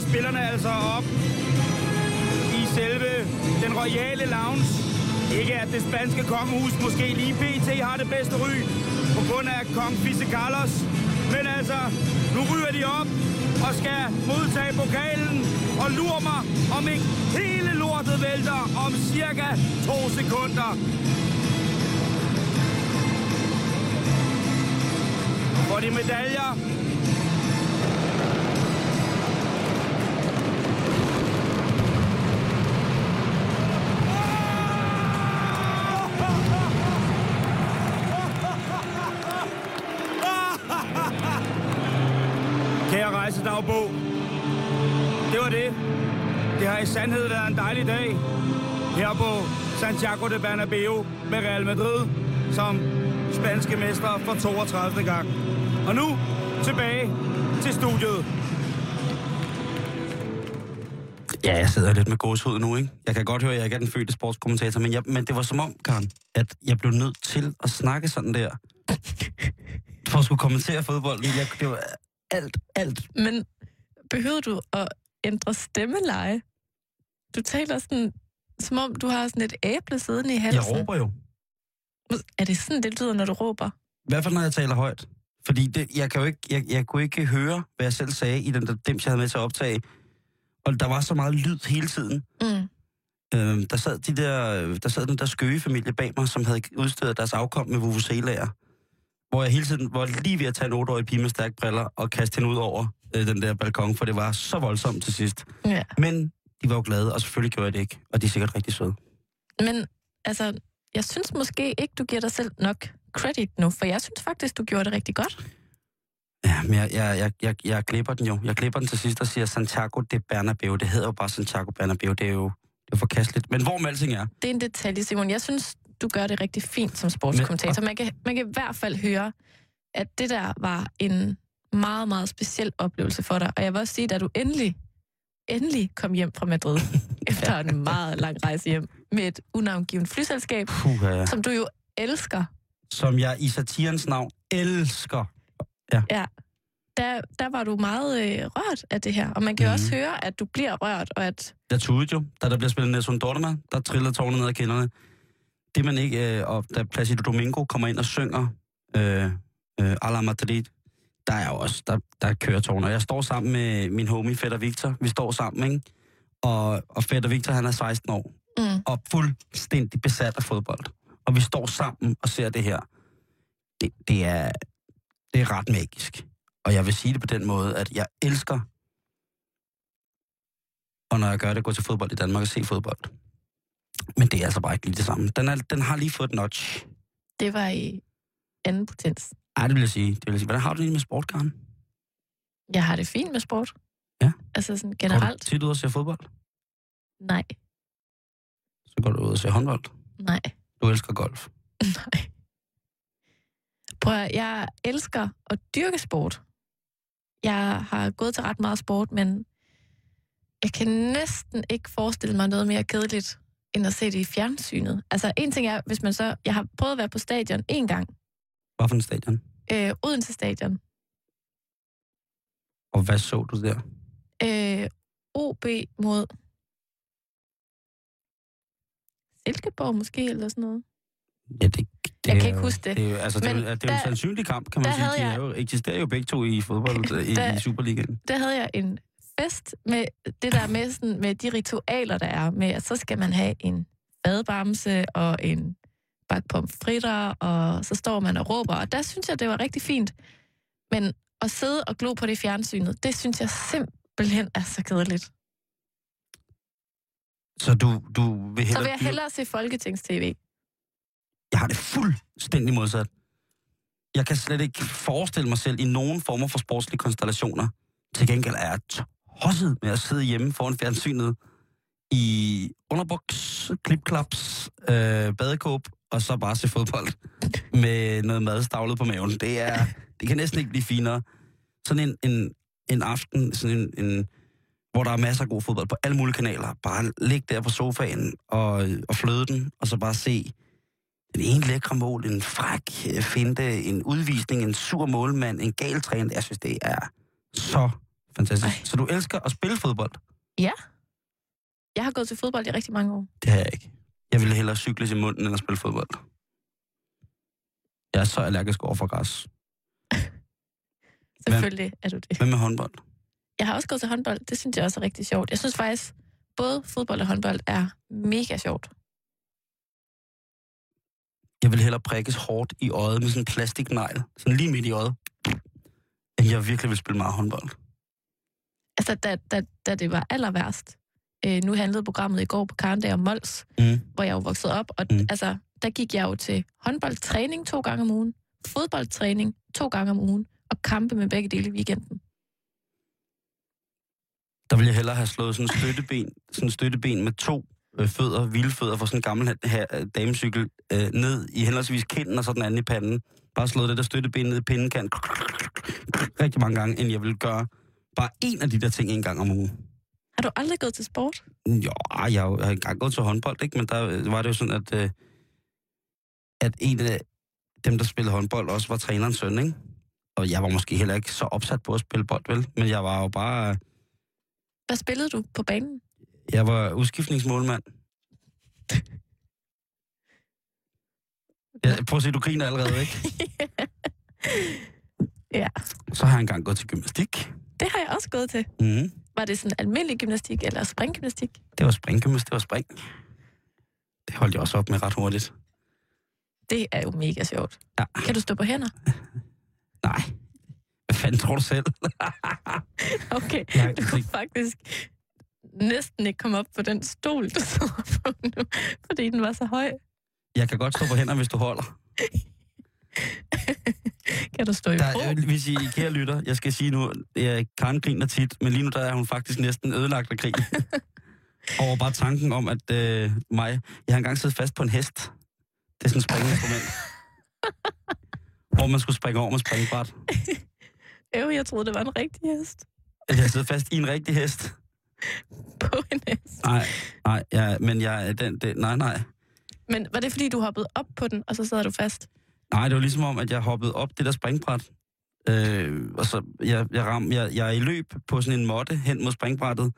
stiller spillerne altså op i selve den royale lounge. Ikke at det spanske kongehus måske lige pt. har det bedste ry på grund af kong Fisse Carlos. Men altså, nu ryger de op og skal modtage pokalen. Og lurer mig, om ikke hele lortet vælter om cirka to sekunder. For de medaljer har i sandhed været en dejlig dag her på Santiago de Bernabeu med Real Madrid som spanske mester for 32. gang. Og nu tilbage til studiet. Ja, jeg sidder lidt med gåshud nu, ikke? Jeg kan godt høre, at jeg ikke er den fødte sportskommentator, men, jeg, men det var som om, Karen, at jeg blev nødt til at snakke sådan der. For at skulle kommentere fodbold. Jeg, det var alt, alt. Men behøver du at ændre stemmeleje? Du taler sådan, som om du har sådan et æble siddende i halsen. Jeg råber jo. Er det sådan, det lyder, når du råber? I hvert fald, når jeg taler højt. Fordi det, jeg, kan jo ikke, jeg, jeg kunne ikke høre, hvad jeg selv sagde i den der dims, jeg havde med til at optage. Og der var så meget lyd hele tiden. Mm. Øhm, der, sad de der, der sad den der skøge-familie bag mig, som havde udstedet deres afkom med vuvuzelaer. Hvor jeg hele tiden var lige ved at tage en 8-årig pige med stærke briller og kaste hende ud over øh, den der balkon, for det var så voldsomt til sidst. Ja. Men de var jo glade, og selvfølgelig gjorde jeg det ikke. Og de er sikkert rigtig søde. Men altså, jeg synes måske ikke, du giver dig selv nok credit nu, for jeg synes faktisk, du gjorde det rigtig godt. Ja, men jeg, jeg, jeg, jeg, jeg klipper den jo. Jeg klipper den til sidst og siger Santiago de Bernabeu. Det hedder jo bare Santiago Bernabeu. Det er jo, det er forkasteligt. Men hvor alting er, Det er en detalje, Simon. Jeg synes, du gør det rigtig fint som sportskommentator. Man kan, man kan i hvert fald høre, at det der var en meget, meget speciel oplevelse for dig. Og jeg vil også sige, at du endelig, endelig kom hjem fra Madrid, (laughs) efter en meget lang rejse hjem, med et unavngivet flyselskab, puh, ja. som du jo elsker. som jeg i satirens navn elsker. Ja, der, der var du meget øh, rørt af det her. Og man kan jo Mhm. også høre, at du bliver rørt, og at... Jeg tudede jo, da der bliver spillet Nelson Dortmund, der triller tårnet ned ad kinderne. Det man ikke, øh, og da Placido Domingo kommer ind og synger øh, øh, A la Madrid, der er jo også, der, der er køretårn, og jeg står sammen med min homie Fætter Victor. Vi står sammen, ikke? Og, og Fætter Victor, han er 16 år, Mm. og fuldstændig besat af fodbold. Og vi står sammen og ser det her. Det, det, er, det er ret magisk. Og jeg vil sige det på den måde, at jeg elsker, og når jeg gør det, gå til fodbold i Danmark og se fodbold. Men det er altså bare ikke lige det samme. Den, er, den har lige fået et notch. Det var i anden potens. Ej, det vil jeg sige. Det vil jeg sige. Hvordan har du det med sport, Karen? Jeg har det fint med sport. Ja. Altså sådan Går du generelt. tit ud og ser fodbold? Nej, Så går du ud og ser håndbold. nej, Du elsker golf. (laughs) nej. Prøv at, jeg elsker at dyrke sport. Jeg har gået til ret meget sport, men jeg kan næsten ikke forestille mig noget mere kedeligt, end at se det i fjernsynet. Altså, en ting er, hvis man så... Jeg har prøvet at være på stadion en gang. Hvad for en stadion? Øh, Odense Stadion. Og hvad så du der? Øh, OB mod Silkeborg måske, eller sådan noget. Ja, det, det Jeg kan ikke huske det. Det er jo, altså, det er, Men jo- det er jo en sandsynlig kamp, kan man sige. De jeg- er jo, eksisterer jo begge to i fodbold (laughs) i, Der- i Superligaen. Der havde jeg en fest med det der med, sådan, med de ritualer, der er med, at så skal man have en fadbamse og en bakke pomfritter, og så står man og råber. Og der synes jeg, det var rigtig fint. Men at sidde og glo på det fjernsynet, det synes jeg simpelthen er så kedeligt. Så du, du vil Så hellere... vil jeg hellere se Folketings-TV. Jeg har det fuldstændig modsat. Jeg kan slet ikke forestille mig selv i nogen former for sportslige konstellationer. Til gengæld er jeg tosset med at sidde hjemme foran fjernsynet i underbuks, klipklaps, øh, badekåb, og så bare se fodbold (laughs) med noget mad stavlet på maven. Det, er, det kan næsten ikke blive finere. Sådan en, en, en aften, sådan en, en, hvor der er masser af god fodbold på alle mulige kanaler. Bare ligge der på sofaen og, og fløde den, og så bare se den ene lækre mål, en fræk øh, finte, en udvisning, en sur målmand, en gal træner. Jeg synes, det er så fantastisk. Ej. Så du elsker at spille fodbold? Ja. Jeg har gået til fodbold i rigtig mange år. Det har jeg ikke. Jeg ville hellere cykle i munden, end at spille fodbold. Jeg er så allergisk over for græs. (laughs) Selvfølgelig er du det. Hvad med håndbold? Jeg har også gået til håndbold. Det synes jeg også er rigtig sjovt. Jeg synes faktisk, både fodbold og håndbold er mega sjovt. Jeg vil hellere prikkes hårdt i øjet med sådan en plastiknegl, sådan lige midt i øjet, end jeg virkelig vil spille meget håndbold. Altså, da, da, da det var aller værst. Øh, nu handlede programmet i går på Karndag om Mols, Mm. hvor jeg jo voksede op. Og Mm. altså, der gik jeg jo til håndboldtræning to gange om ugen, fodboldtræning to gange om ugen, og kampe med begge dele i weekenden. Der ville jeg hellere have slået sådan en støtteben, sådan en støtteben med to øh, fødder, vilde fødder fra sådan en gammel her, damecykel, øh, ned i henholdsvis kinden og så den anden i panden. Bare slået det der støtteben ned i pindekant rigtig mange gange, end jeg ville gøre bare en af de der ting en gang om ugen. Har du aldrig gået til sport? Jo, jeg har engang gået til håndbold, ikke? men der øh, var det jo sådan, at, øh, at en af dem, der spillede håndbold, også var trænerens søn, ikke? Og jeg var måske heller ikke så opsat på at spille bold, vel? Men jeg var jo bare... Hvad spillede du på banen? Jeg var udskiftningsmålmand. Ja, prøv at se, du griner allerede, ikke? (laughs) ja, Så har jeg engang gået til gymnastik. det har jeg også gået til. Mm. Var det sådan almindelig gymnastik eller springgymnastik? Det var springgymnastik, det var spring. Det holdt jeg også op med ret hurtigt. Det er jo mega sjovt. Ja. Kan du stå på hænder? (laughs) Nej. Hvad fanden tror du selv? (laughs) Okay, Nej, du kunne faktisk næsten ikke komme op på den stol, du sidder på nu, fordi den var så høj. Jeg kan godt stå på hænder, hvis du holder. (laughs) (laughs) Kan du stå i Der, øh, hvis I kære lytter, jeg skal sige nu, jeg Karen griner tit, men lige nu der er hun faktisk næsten ødelagt af grin. (laughs) Over bare tanken om, at øh, mig, jeg har engang siddet fast på en hest. Det er sådan et springinstrument. (laughs) hvor man skulle springe over med springbræt. Jo, jeg troede, det var en rigtig hest Jeg har siddet fast i en rigtig hest. på en hest. Nej, nej, ja, men jeg, den, den, nej, nej. Men var det, fordi du hoppede op på den, og så sad du fast? Nej, det var ligesom om, at jeg hoppede op det der springbræt. Øh, og så jeg, jeg, ram, jeg, jeg er i løb på sådan en måtte hen mod springbrættet.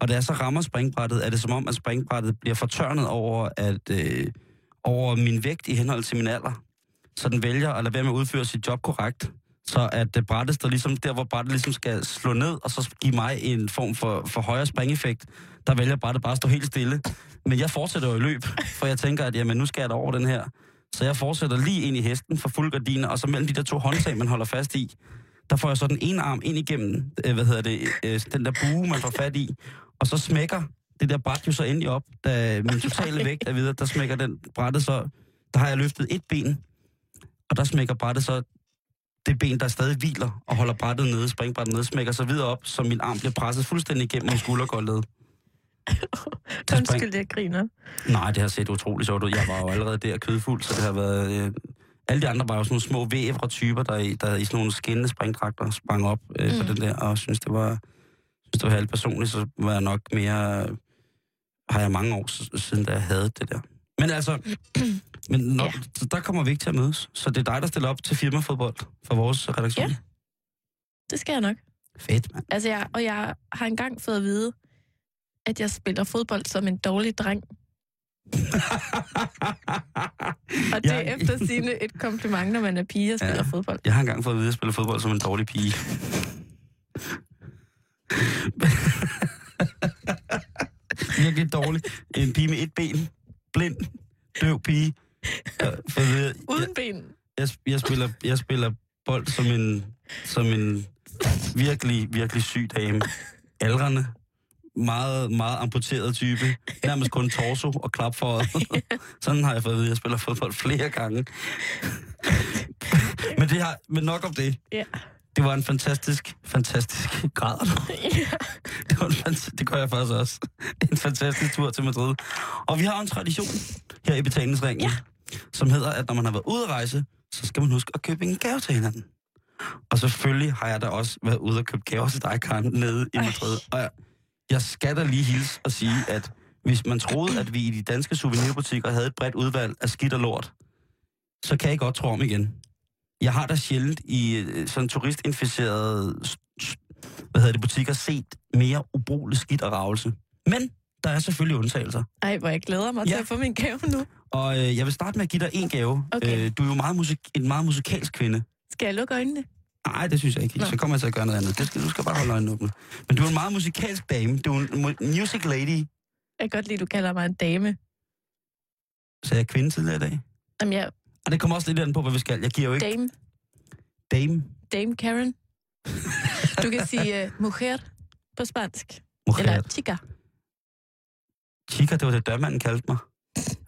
Og da jeg så rammer springbrættet, er det som om, at springbrættet bliver fortørnet over, at, øh, over min vægt i henhold til min alder. Så den vælger at lade være med at udføre sit job korrekt. Så at øh, brættet står ligesom der, hvor brættet ligesom skal slå ned, og så give mig en form for, for højere springeffekt, der vælger brættet bare at stå helt stille. Men jeg fortsætter jo i løb, for jeg tænker, at jamen, nu skal jeg da over den her. Så jeg fortsætter lige ind i hesten for fuld gardiner, og så mellem de der to håndtag, man holder fast i, der får jeg så den ene arm ind igennem, øh, hvad hedder det, øh, den der bue, man får fat i, og så smækker det der bræt jo så endelig op, da min totale (laughs) vægt er videre, der smækker den brættet så, der har jeg løftet et ben, og der smækker brættet så det ben, der stadig hviler og holder brættet nede, springbrættet nede, smækker så videre op, så min arm bliver presset fuldstændig igennem min skuldergård Undskyld, jeg griner. Nej, det har set utroligt sjovt ud. Jeg var jo allerede der kødfuld, så det har været... Øh, alle de andre var jo sådan nogle små vævre typer, der, i, der i sådan nogle skinnende springdragter sprang op øh, mm. på den der, og synes det var... Synes det var helt personligt, så var jeg nok mere... Har jeg mange år siden, da jeg havde det der. Men altså, (clears throat) men når, ja. der kommer vi ikke til at mødes. Så det er dig, der stiller op til firmafodbold for vores redaktion. Ja, det skal jeg nok. Fedt, mand. Altså, jeg, og jeg har engang fået at vide, at jeg spiller fodbold som en dårlig dreng. (laughs) og det er jeg... efter sine et kompliment, når man er pige og spiller ja, fodbold. Jeg har engang fået at vide, at jeg spiller fodbold som en dårlig pige. (laughs) Virkelig dårlig. En pige med et ben. Blind. Døv pige. For vide, Uden jeg, ben. Jeg, jeg, spiller, jeg spiller bold som en, som en virkelig, virkelig syg dame. Aldrende meget, meget amputeret type. Nærmest kun torso og klap for (laughs) Sådan har jeg fået at vide, at jeg spiller fodbold flere gange. men, det har, men nok om det. Ja. Det var en fantastisk, fantastisk grad. Ja. Det, var en, det gør jeg faktisk også. En fantastisk tur til Madrid. Og vi har en tradition her i betalingsringen, ja. som hedder, at når man har været ude at rejse, så skal man huske at købe en gave til hinanden. Og selvfølgelig har jeg da også været ude og købe gaver til dig, Karen, nede i Madrid. Og jeg, jeg skal da lige hilse og sige, at hvis man troede, at vi i de danske souvenirbutikker havde et bredt udvalg af skidt og lort, så kan jeg godt tro om igen. Jeg har da sjældent i øh, sådan turistinficerede hvad hedder det, butikker set mere ubrugelig skidt og ravelse. Men der er selvfølgelig undtagelser. Ej, hvor jeg glæder mig ja. til at få min gave nu. Og øh, jeg vil starte med at give dig en gave. Okay. Øh, du er jo meget musik- en meget musikalsk kvinde. Skal jeg lukke øjnene? Nej, det synes jeg ikke. Nå. Så kommer jeg til at gøre noget andet. Det skal, du skal bare holde øjnene åbne. Men du er en meget musikalsk dame. Du er en music lady. Jeg kan godt lide, at du kalder mig en dame. Så jeg er kvinde tidligere i dag? Jamen, jeg... Og det kommer også lidt an på, hvad vi skal. Jeg giver jo ikke... Dame. Dame? Dame Karen. Du kan sige uh, mujer på spansk. Mujer. Eller chica. Chica, det var det, dørmanden kaldte mig.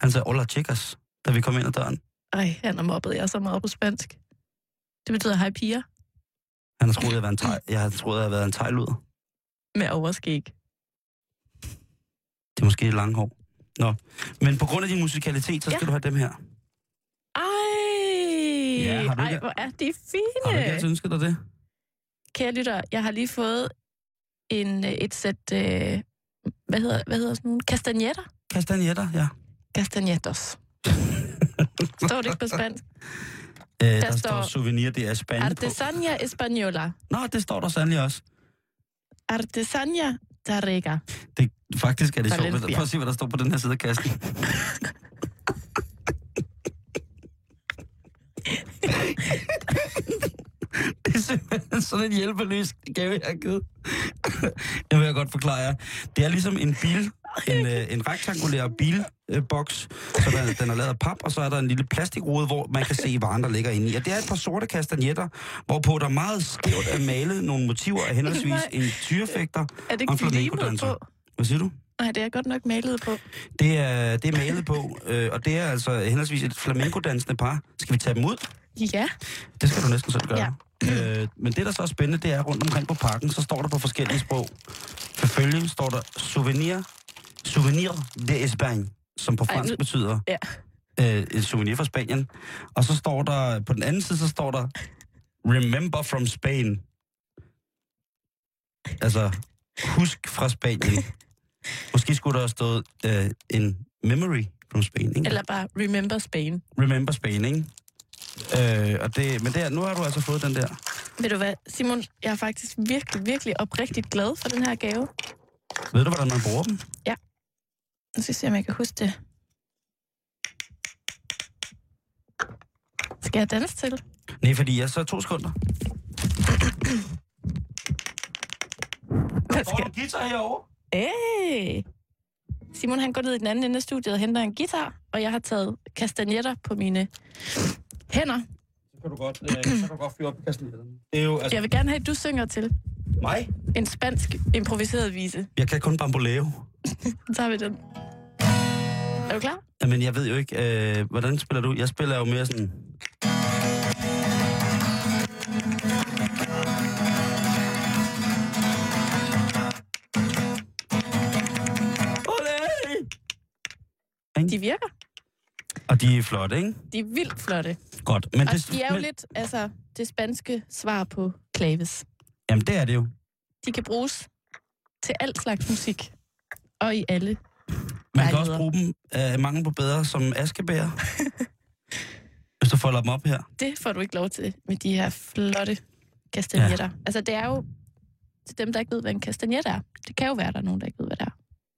Han sagde, hola chicas, da vi kom ind ad døren. Ej, han har mobbet jeg så meget på spansk. Det betyder hej piger. Han har troet, jeg, en teg- jeg har troet, jeg har været en teglud. Med overskæg. Det er måske et langt hår. Nå. Men på grund af din musikalitet, så skal ja. du have dem her. Ej, ja, har du ej hvor er de fine. Har du ikke ønsket dig det? Kære lytter, jeg har lige fået en, et sæt, øh, hvad, hedder, hvad hedder sådan nogle, kastanjetter? Kastanjetter, ja. Kastanjettos. (laughs) Står det ikke på spansk? Øh, der, der står, står souvenir det er Spanien Artesania Española. Nå, det står der sandelig også. Artesania Tarrega. Det, faktisk er det sjovt. Prøv at se, hvad der står på den her side af kassen. det er simpelthen sådan en hjælpeløs gave, jeg har givet. det vil jeg godt forklare jer. Det er ligesom en bil, en, øh, en rektangulær bilboks, så der, den er lavet af pap, og så er der en lille plastikrude, hvor man kan se varen, der ligger inde i. Og det er et par sorte kastanjetter, hvorpå der meget skævt er malet nogle motiver af henholdsvis en tyrefægter og en flamenco-danser. Hvad siger du? Nej, det er godt nok malet på. Det er, det er malet på, øh, og det er altså henholdsvis et flamenco-dansende par. Skal vi tage dem ud? Ja. Det skal du næsten selv gøre. Ja. Øh, men det, der så er spændende, det er rundt omkring på pakken, så står der på forskellige sprog. Selvfølgelig står der souvenir, souvenir de Espagne, som på fransk Ej, nu... betyder ja. øh, et souvenir fra Spanien. Og så står der, på den anden side, så står der remember from Spain. Altså, husk fra Spanien. Måske skulle der have stået øh, en memory from Spain, ikke? Eller bare remember Spain. Remember Spain, ikke? Øh, og det, men der, nu har du altså fået den der. Ved du hvad, Simon, jeg er faktisk virkelig, virkelig oprigtigt glad for den her gave. Ved du, hvordan man bruger dem? Nu skal jeg se, om jeg kan huske det. Skal jeg danse til? Nej, fordi jeg så to sekunder. Hvad skal en guitar herovre? Hey! Simon han går ned i den anden ende af studiet og henter en guitar, og jeg har taget kastagnetter på mine hænder. Så kan du godt, øh, så kan du godt fyre op i kastanetterne. Det er jo, altså, Jeg vil gerne have, at du synger til mig. en spansk improviseret vise. Jeg kan kun bamboleo. (laughs) Så tager vi den. Er du klar? Jamen, jeg ved jo ikke, øh, hvordan spiller du? Jeg spiller jo mere sådan... De virker. Og de er flotte, ikke? De er vildt flotte. Godt. Men Og det, de er jo men, lidt, altså, det spanske svar på klaves. Jamen, det er det jo. De kan bruges til alt slags musik. Og i alle. Man kan også bruge dem af mangel på bedre som askebær. (laughs) hvis du folder dem op her. Det får du ikke lov til med de her flotte kastagnetter. Ja. Altså, det er jo til dem, der ikke ved, hvad en kastagnet er. Det kan jo være, der er nogen, der ikke ved, hvad det er.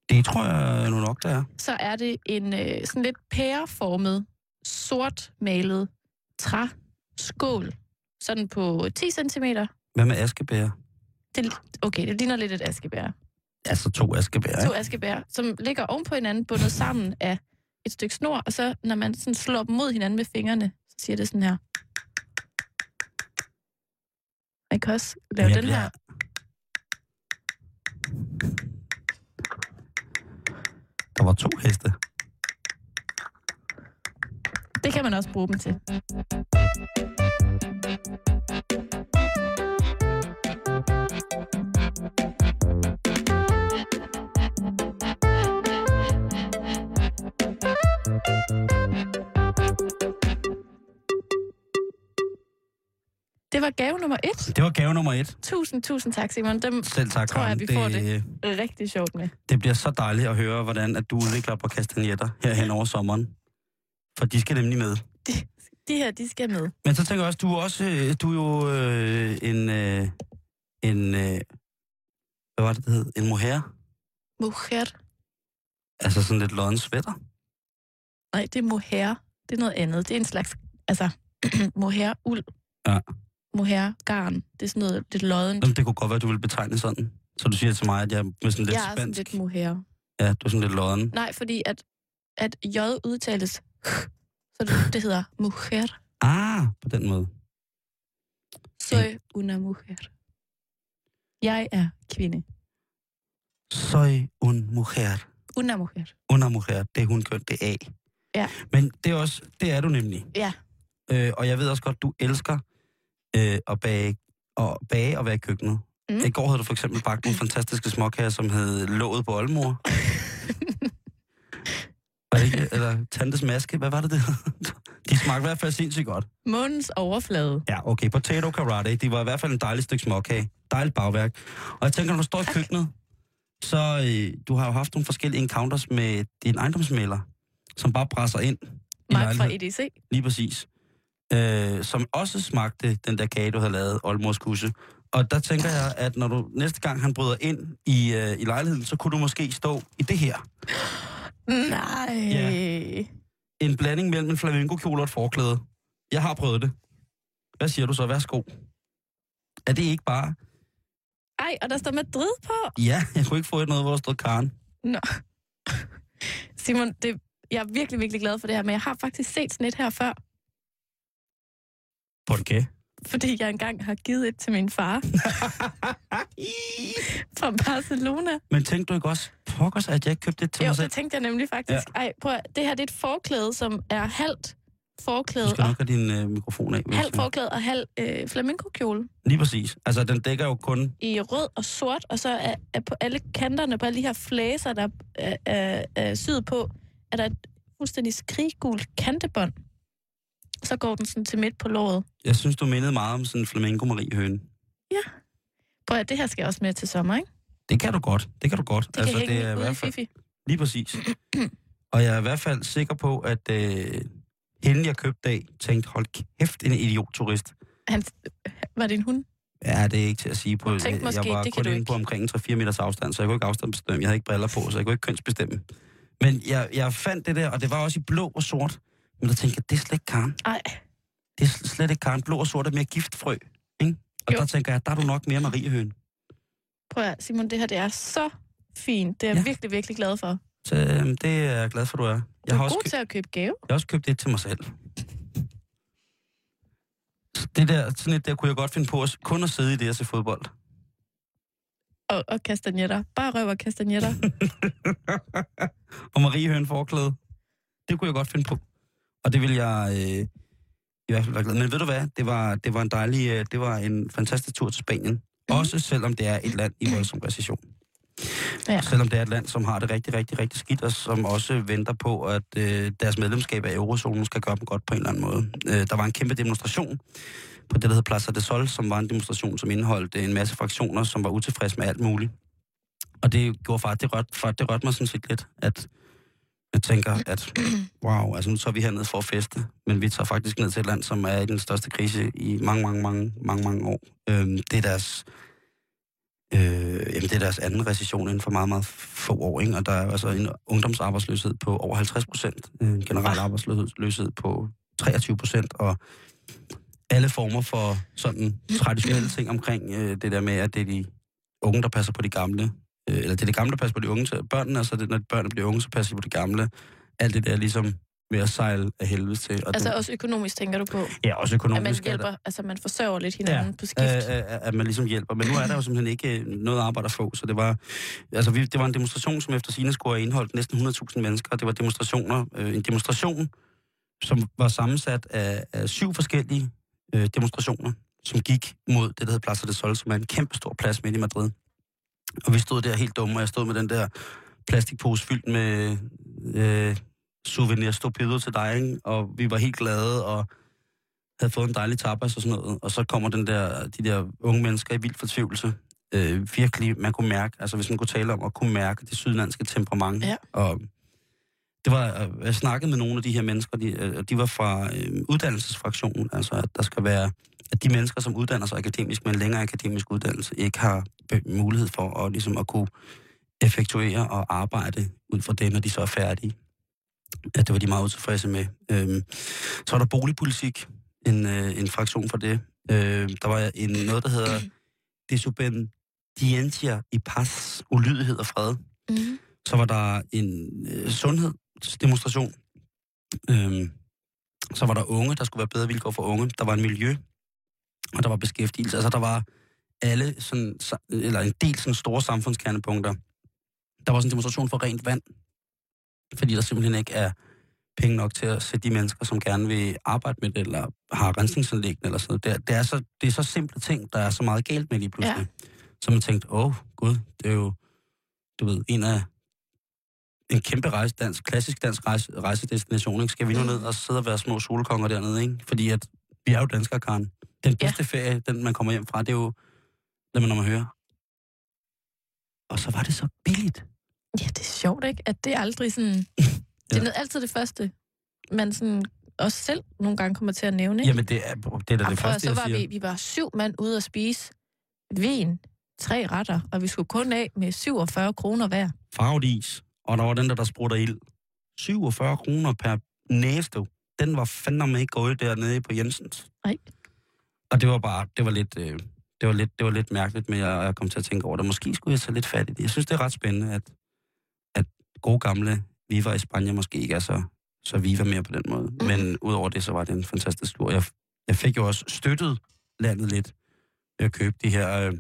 Det tror jeg nu nok, der er. Så er det en øh, sådan lidt pæreformet, sort malet træskål. Sådan på 10 cm. Hvad med askebær? Det, okay, det ligner lidt et askebær. Altså to askebær, To askebær, som ligger oven på hinanden, bundet sammen af et stykke snor, og så når man sådan slår dem mod hinanden med fingrene, så siger det sådan her. Man kan også lave den bliver- her. Der var to heste. Det kan man også bruge dem til. Var gave nummer et. Det var gave nummer et. Tusind, tusind tak, Simon. Dem Selv tak, tror jeg, vi får det, er rigtig sjovt med. det bliver så dejligt at høre, hvordan at du udvikler på kastanjetter her hen over sommeren. For de skal nemlig med. De, de her, de skal med. Men så tænker jeg også, du er også, øh, du er jo øh, en, øh, en, øh, hvad var det, det hed? En mohair? Mohair. Altså sådan lidt lodden sweater. Nej, det er mohair. Det er noget andet. Det er en slags, altså, (clears throat) mohair-uld. Ja. Mohair-garn. Det er sådan noget lidt loddent. Jamen, det kunne godt være, at du ville betegne sådan. Så du siger til mig, at jeg er med sådan lidt Jeg er sådan spansk. lidt mohair. Ja, du er sådan lidt lodden. Nej, fordi at, at J udtales, (laughs) så det, det hedder mujer. Ah, på den måde. Soy una mujer. Jeg er kvinde. Soy un mujer. Una mujer. Una mujer, det er hun køn, det er A. Ja. Men det er også, det er du nemlig. Ja. Øh, og jeg ved også godt, du elsker øh, at bage og, bage og være i køkkenet. Mm. I går havde du for eksempel bagt nogle fantastiske småkager, som hed låget på oldemor. (laughs) var det ikke? Eller tantes maske, hvad var det det? De smagte i hvert fald sindssygt godt. Månens overflade. Ja, okay. Potato karate, de var i hvert fald en dejlig stykke småkage. Dejligt bagværk. Og jeg tænker, når du står i køkkenet, så øh, du har jo haft nogle forskellige encounters med din ejendomsmælder, som bare presser ind Mark fra. EDC. Lige præcis. Øh, som også smagte den der kage, du havde lavet, Oldmors kusse. Og der tænker jeg, at når du næste gang han bryder ind i, øh, i lejligheden, så kunne du måske stå i det her. Nej. Ja. En blanding mellem en flamingo-kjole og et forklæde. Jeg har prøvet det. Hvad siger du så? Værsgo. Er det ikke bare... Ej, og der står Madrid på. Ja, jeg kunne ikke få et noget, hvor der stod Karen. Nå. Simon, det, jeg er virkelig, virkelig glad for det her, men jeg har faktisk set sådan et her før, Por qué? fordi jeg engang har givet et til min far (laughs) fra Barcelona. Men tænkte du ikke også, pokkers, at jeg ikke købte det til Jo, mig selv? det tænkte jeg nemlig faktisk. Ja. Ej, prøv at, det her det er et forklæde, som er halvt forklæde, Du skal nok have din øh, mikrofon af. halvt du- forklæde og halv øh, flamenco-kjole Lige præcis. Altså, den dækker jo kun... i rød og sort, og så er, er på alle kanterne, på alle de her flæser, der er, er, er syet på, er der et fuldstændig skriggult kantebånd. Så går den sådan til midt på låret. Jeg synes, du mindede meget om sådan en flamingo marie høne Prøv at det her skal også med til sommer, ikke? Det kan du godt. Det kan du godt. Det altså, kan det er i hvert fald, Fifi. Lige præcis. Og jeg er i hvert fald sikker på, at øh, hende, jeg købte af, tænkte, hold kæft, en idiot-turist. Han, var det en hund? Ja, det er ikke til at sige på. Tænkte jeg, måske, jeg var det kun inde på omkring en 3-4 meters afstand, så jeg kunne ikke afstandsbestemme. Jeg havde ikke briller på, så jeg kunne ikke kønsbestemme. Men jeg, jeg fandt det der, og det var også i blå og sort. Men der tænkte jeg, det er slet ikke Karen. Nej. Det er slet ikke Karen. Blå og sort er mere giftfrø. Og Jo. der tænker jeg, der er du nok mere Mariehøen. Prøv at, Simon, det her det er så fint. Det er jeg Ja. virkelig, virkelig glad for. Så øhm, det er jeg glad for, du er. Du Jeg har, er også god købt, til at købe gave. jeg har også købt et til mig selv. Det der, sådan et der kunne jeg godt finde på at, kun at sidde i det og se fodbold. Og, og kastanjetter. Bare røv og kastanjetter. (laughs) og Marie Høen forklæde. Det kunne jeg godt finde på. Og det vil jeg øh, i hvert fald være glad. Men ved du hvad? Det var, det var en dejlig, øh, det var en fantastisk tur til Spanien. Mm. Også selvom det er et land i voldsom recession. Ja. Selvom det er et land, som har det rigtig, rigtig, rigtig skidt, og som også venter på, at øh, deres medlemskab af eurozonen skal gøre dem godt på en eller anden måde. Øh, der var en kæmpe demonstration på det, der hedder Plaza de Sol, som var en demonstration, som indeholdt en masse fraktioner, som var utilfredse med alt muligt. Og det gjorde faktisk, det rørte, faktisk, det rørte mig sådan set lidt, at jeg tænker, at wow, altså nu tager vi herned for at feste, men vi tager faktisk ned til et land, som er i den største krise i mange, mange, mange, mange, mange år. Øhm, det er deres øh, jamen det er deres anden recession inden for meget, meget få år, ikke? og der er altså en ungdomsarbejdsløshed på over 50 procent, en generel arbejdsløshed på 23 procent, og alle former for sådan traditionelle ting omkring øh, det der med, at det er de unge, der passer på de gamle, øh, eller det er de gamle, der passer på de unge til børnene, og så det, når børnene bliver unge, så passer de på de gamle. Alt det der er ligesom ved at sejle af helvede til. Og altså det, også økonomisk, tænker du på? ja, også At man økonomisk. der- hjælper, altså man forsørger lidt hinanden på skift. Øh, øh, at man ligesom hjælper. Men nu er der jo simpelthen ikke øh, noget arbejde at få, så det var, altså, vi, det var en demonstration, som efter sine skulle have indholdt næsten 100.000 mennesker, det var demonstrationer, øh, en demonstration, som var sammensat af, af syv forskellige øh, demonstrationer, som gik mod det, der hedder Plaza de Sol, som er en kæmpe stor plads midt i Madrid. Og vi stod der helt dumme, og jeg stod med den der plastikpose fyldt med øh, souvenir stupido til dig, ikke? og vi var helt glade, og havde fået en dejlig tapas og sådan noget, og så kommer den der, de der unge mennesker i vild fortvivlelse. Øh, virkelig, man kunne mærke, altså hvis man kunne tale om at kunne mærke det sydlandske temperament. Ja. Og det var, øh, jeg snakkede med nogle af de her mennesker, de, øh, de var fra øh, uddannelsesfraktionen, altså at der skal være, at de mennesker, som uddanner sig akademisk med en længere akademisk uddannelse, ikke har mulighed for at, ligesom at kunne effektuere og arbejde ud fra det, når de så er færdige. Ja, det var de meget utilfredse med. Øhm, så var der boligpolitik, en, øh, en fraktion for det. Øh, der var en, noget, der hedder (clears throat) Desobedientia i Paz, ulydighed og fred. Mm. Så var der en øh, sundhedsdemonstration. Øhm, så var der unge, der skulle være bedre vilkår for unge. Der var en miljø, og der var beskæftigelse. Altså der var alle sådan, eller en del sådan store samfundskernepunkter. Der var også en demonstration for rent vand, fordi der simpelthen ikke er penge nok til at sætte de mennesker, som gerne vil arbejde med det, eller har rensningsanlæggende eller sådan noget. Det er, det er, så, det er så simple ting, der er så meget galt med lige pludselig. Ja. Så man tænkte, åh gud, det er jo, du ved, en af en kæmpe rejse, dansk, klassisk dansk rejse, rejsedestination. Ikke? Skal vi nu ned og sidde og være små solkonger dernede, ikke? Fordi at vi er jo danskere, Karen. Den bedste ja. ferie, den man kommer hjem fra, det er jo, lad mig når man hører. Og så var det så billigt. Ja, det er sjovt, ikke? At det er aldrig sådan... (laughs) Det er altid det første, man sådan også selv nogle gange kommer til at nævne, ikke? Jamen, det er, det er da det Jamen, første, så var siger. vi, vi var syv mand ude at spise vin, tre retter, og vi skulle kun af med 47 kroner hver. farvet is, og der var den der, der sprutter ild. 47 kroner per næste. Den var fandme ikke gået dernede på Jensens. Nej. Og det var bare, det var lidt, øh, det var lidt, det var lidt mærkeligt, men jeg, jeg kom til at tænke over det. Måske skulle jeg tage lidt fat i det. Jeg synes, det er ret spændende, at, at gode gamle Viva i Spanien måske ikke er så, så Viva mere på den måde. Mm. Men udover det, så var det en fantastisk tur. Jeg, jeg fik jo også støttet landet lidt ved at købe de her, øh,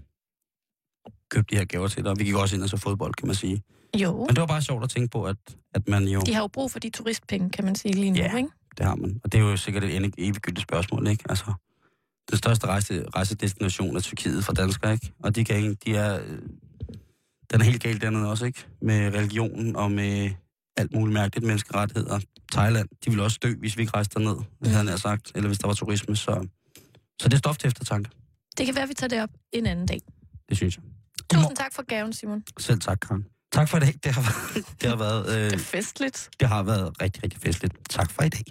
købe de her gaver til dig. Vi gik også ind og så fodbold, kan man sige. Jo, Men det var bare sjovt at tænke på, at, at man jo... de har jo brug for de turistpenge, kan man sige lige nu, Ja. ikke? Det har man. Og det er jo sikkert et eviggyldigt spørgsmål, ikke? Altså, den største rejse, rejsedestination er Tyrkiet for danskere, ikke? Og de kan de er... øh, Den er helt galt dernede også, ikke? Med religionen og med alt muligt mærkeligt menneskerettigheder. Thailand, de ville også dø, hvis vi ikke rejste derned, mm. havde jeg sagt. Eller hvis der var turisme, så... Så det er stof til eftertanke. Det kan være, at vi tager det op en anden dag. Det synes jeg. Tusind tak for gaven, Simon. Selv tak, Karen. Tak for i dag. Det har, været- det har været, øh, Det er festligt. det har været rigtig, rigtig festligt. Tak for i dag.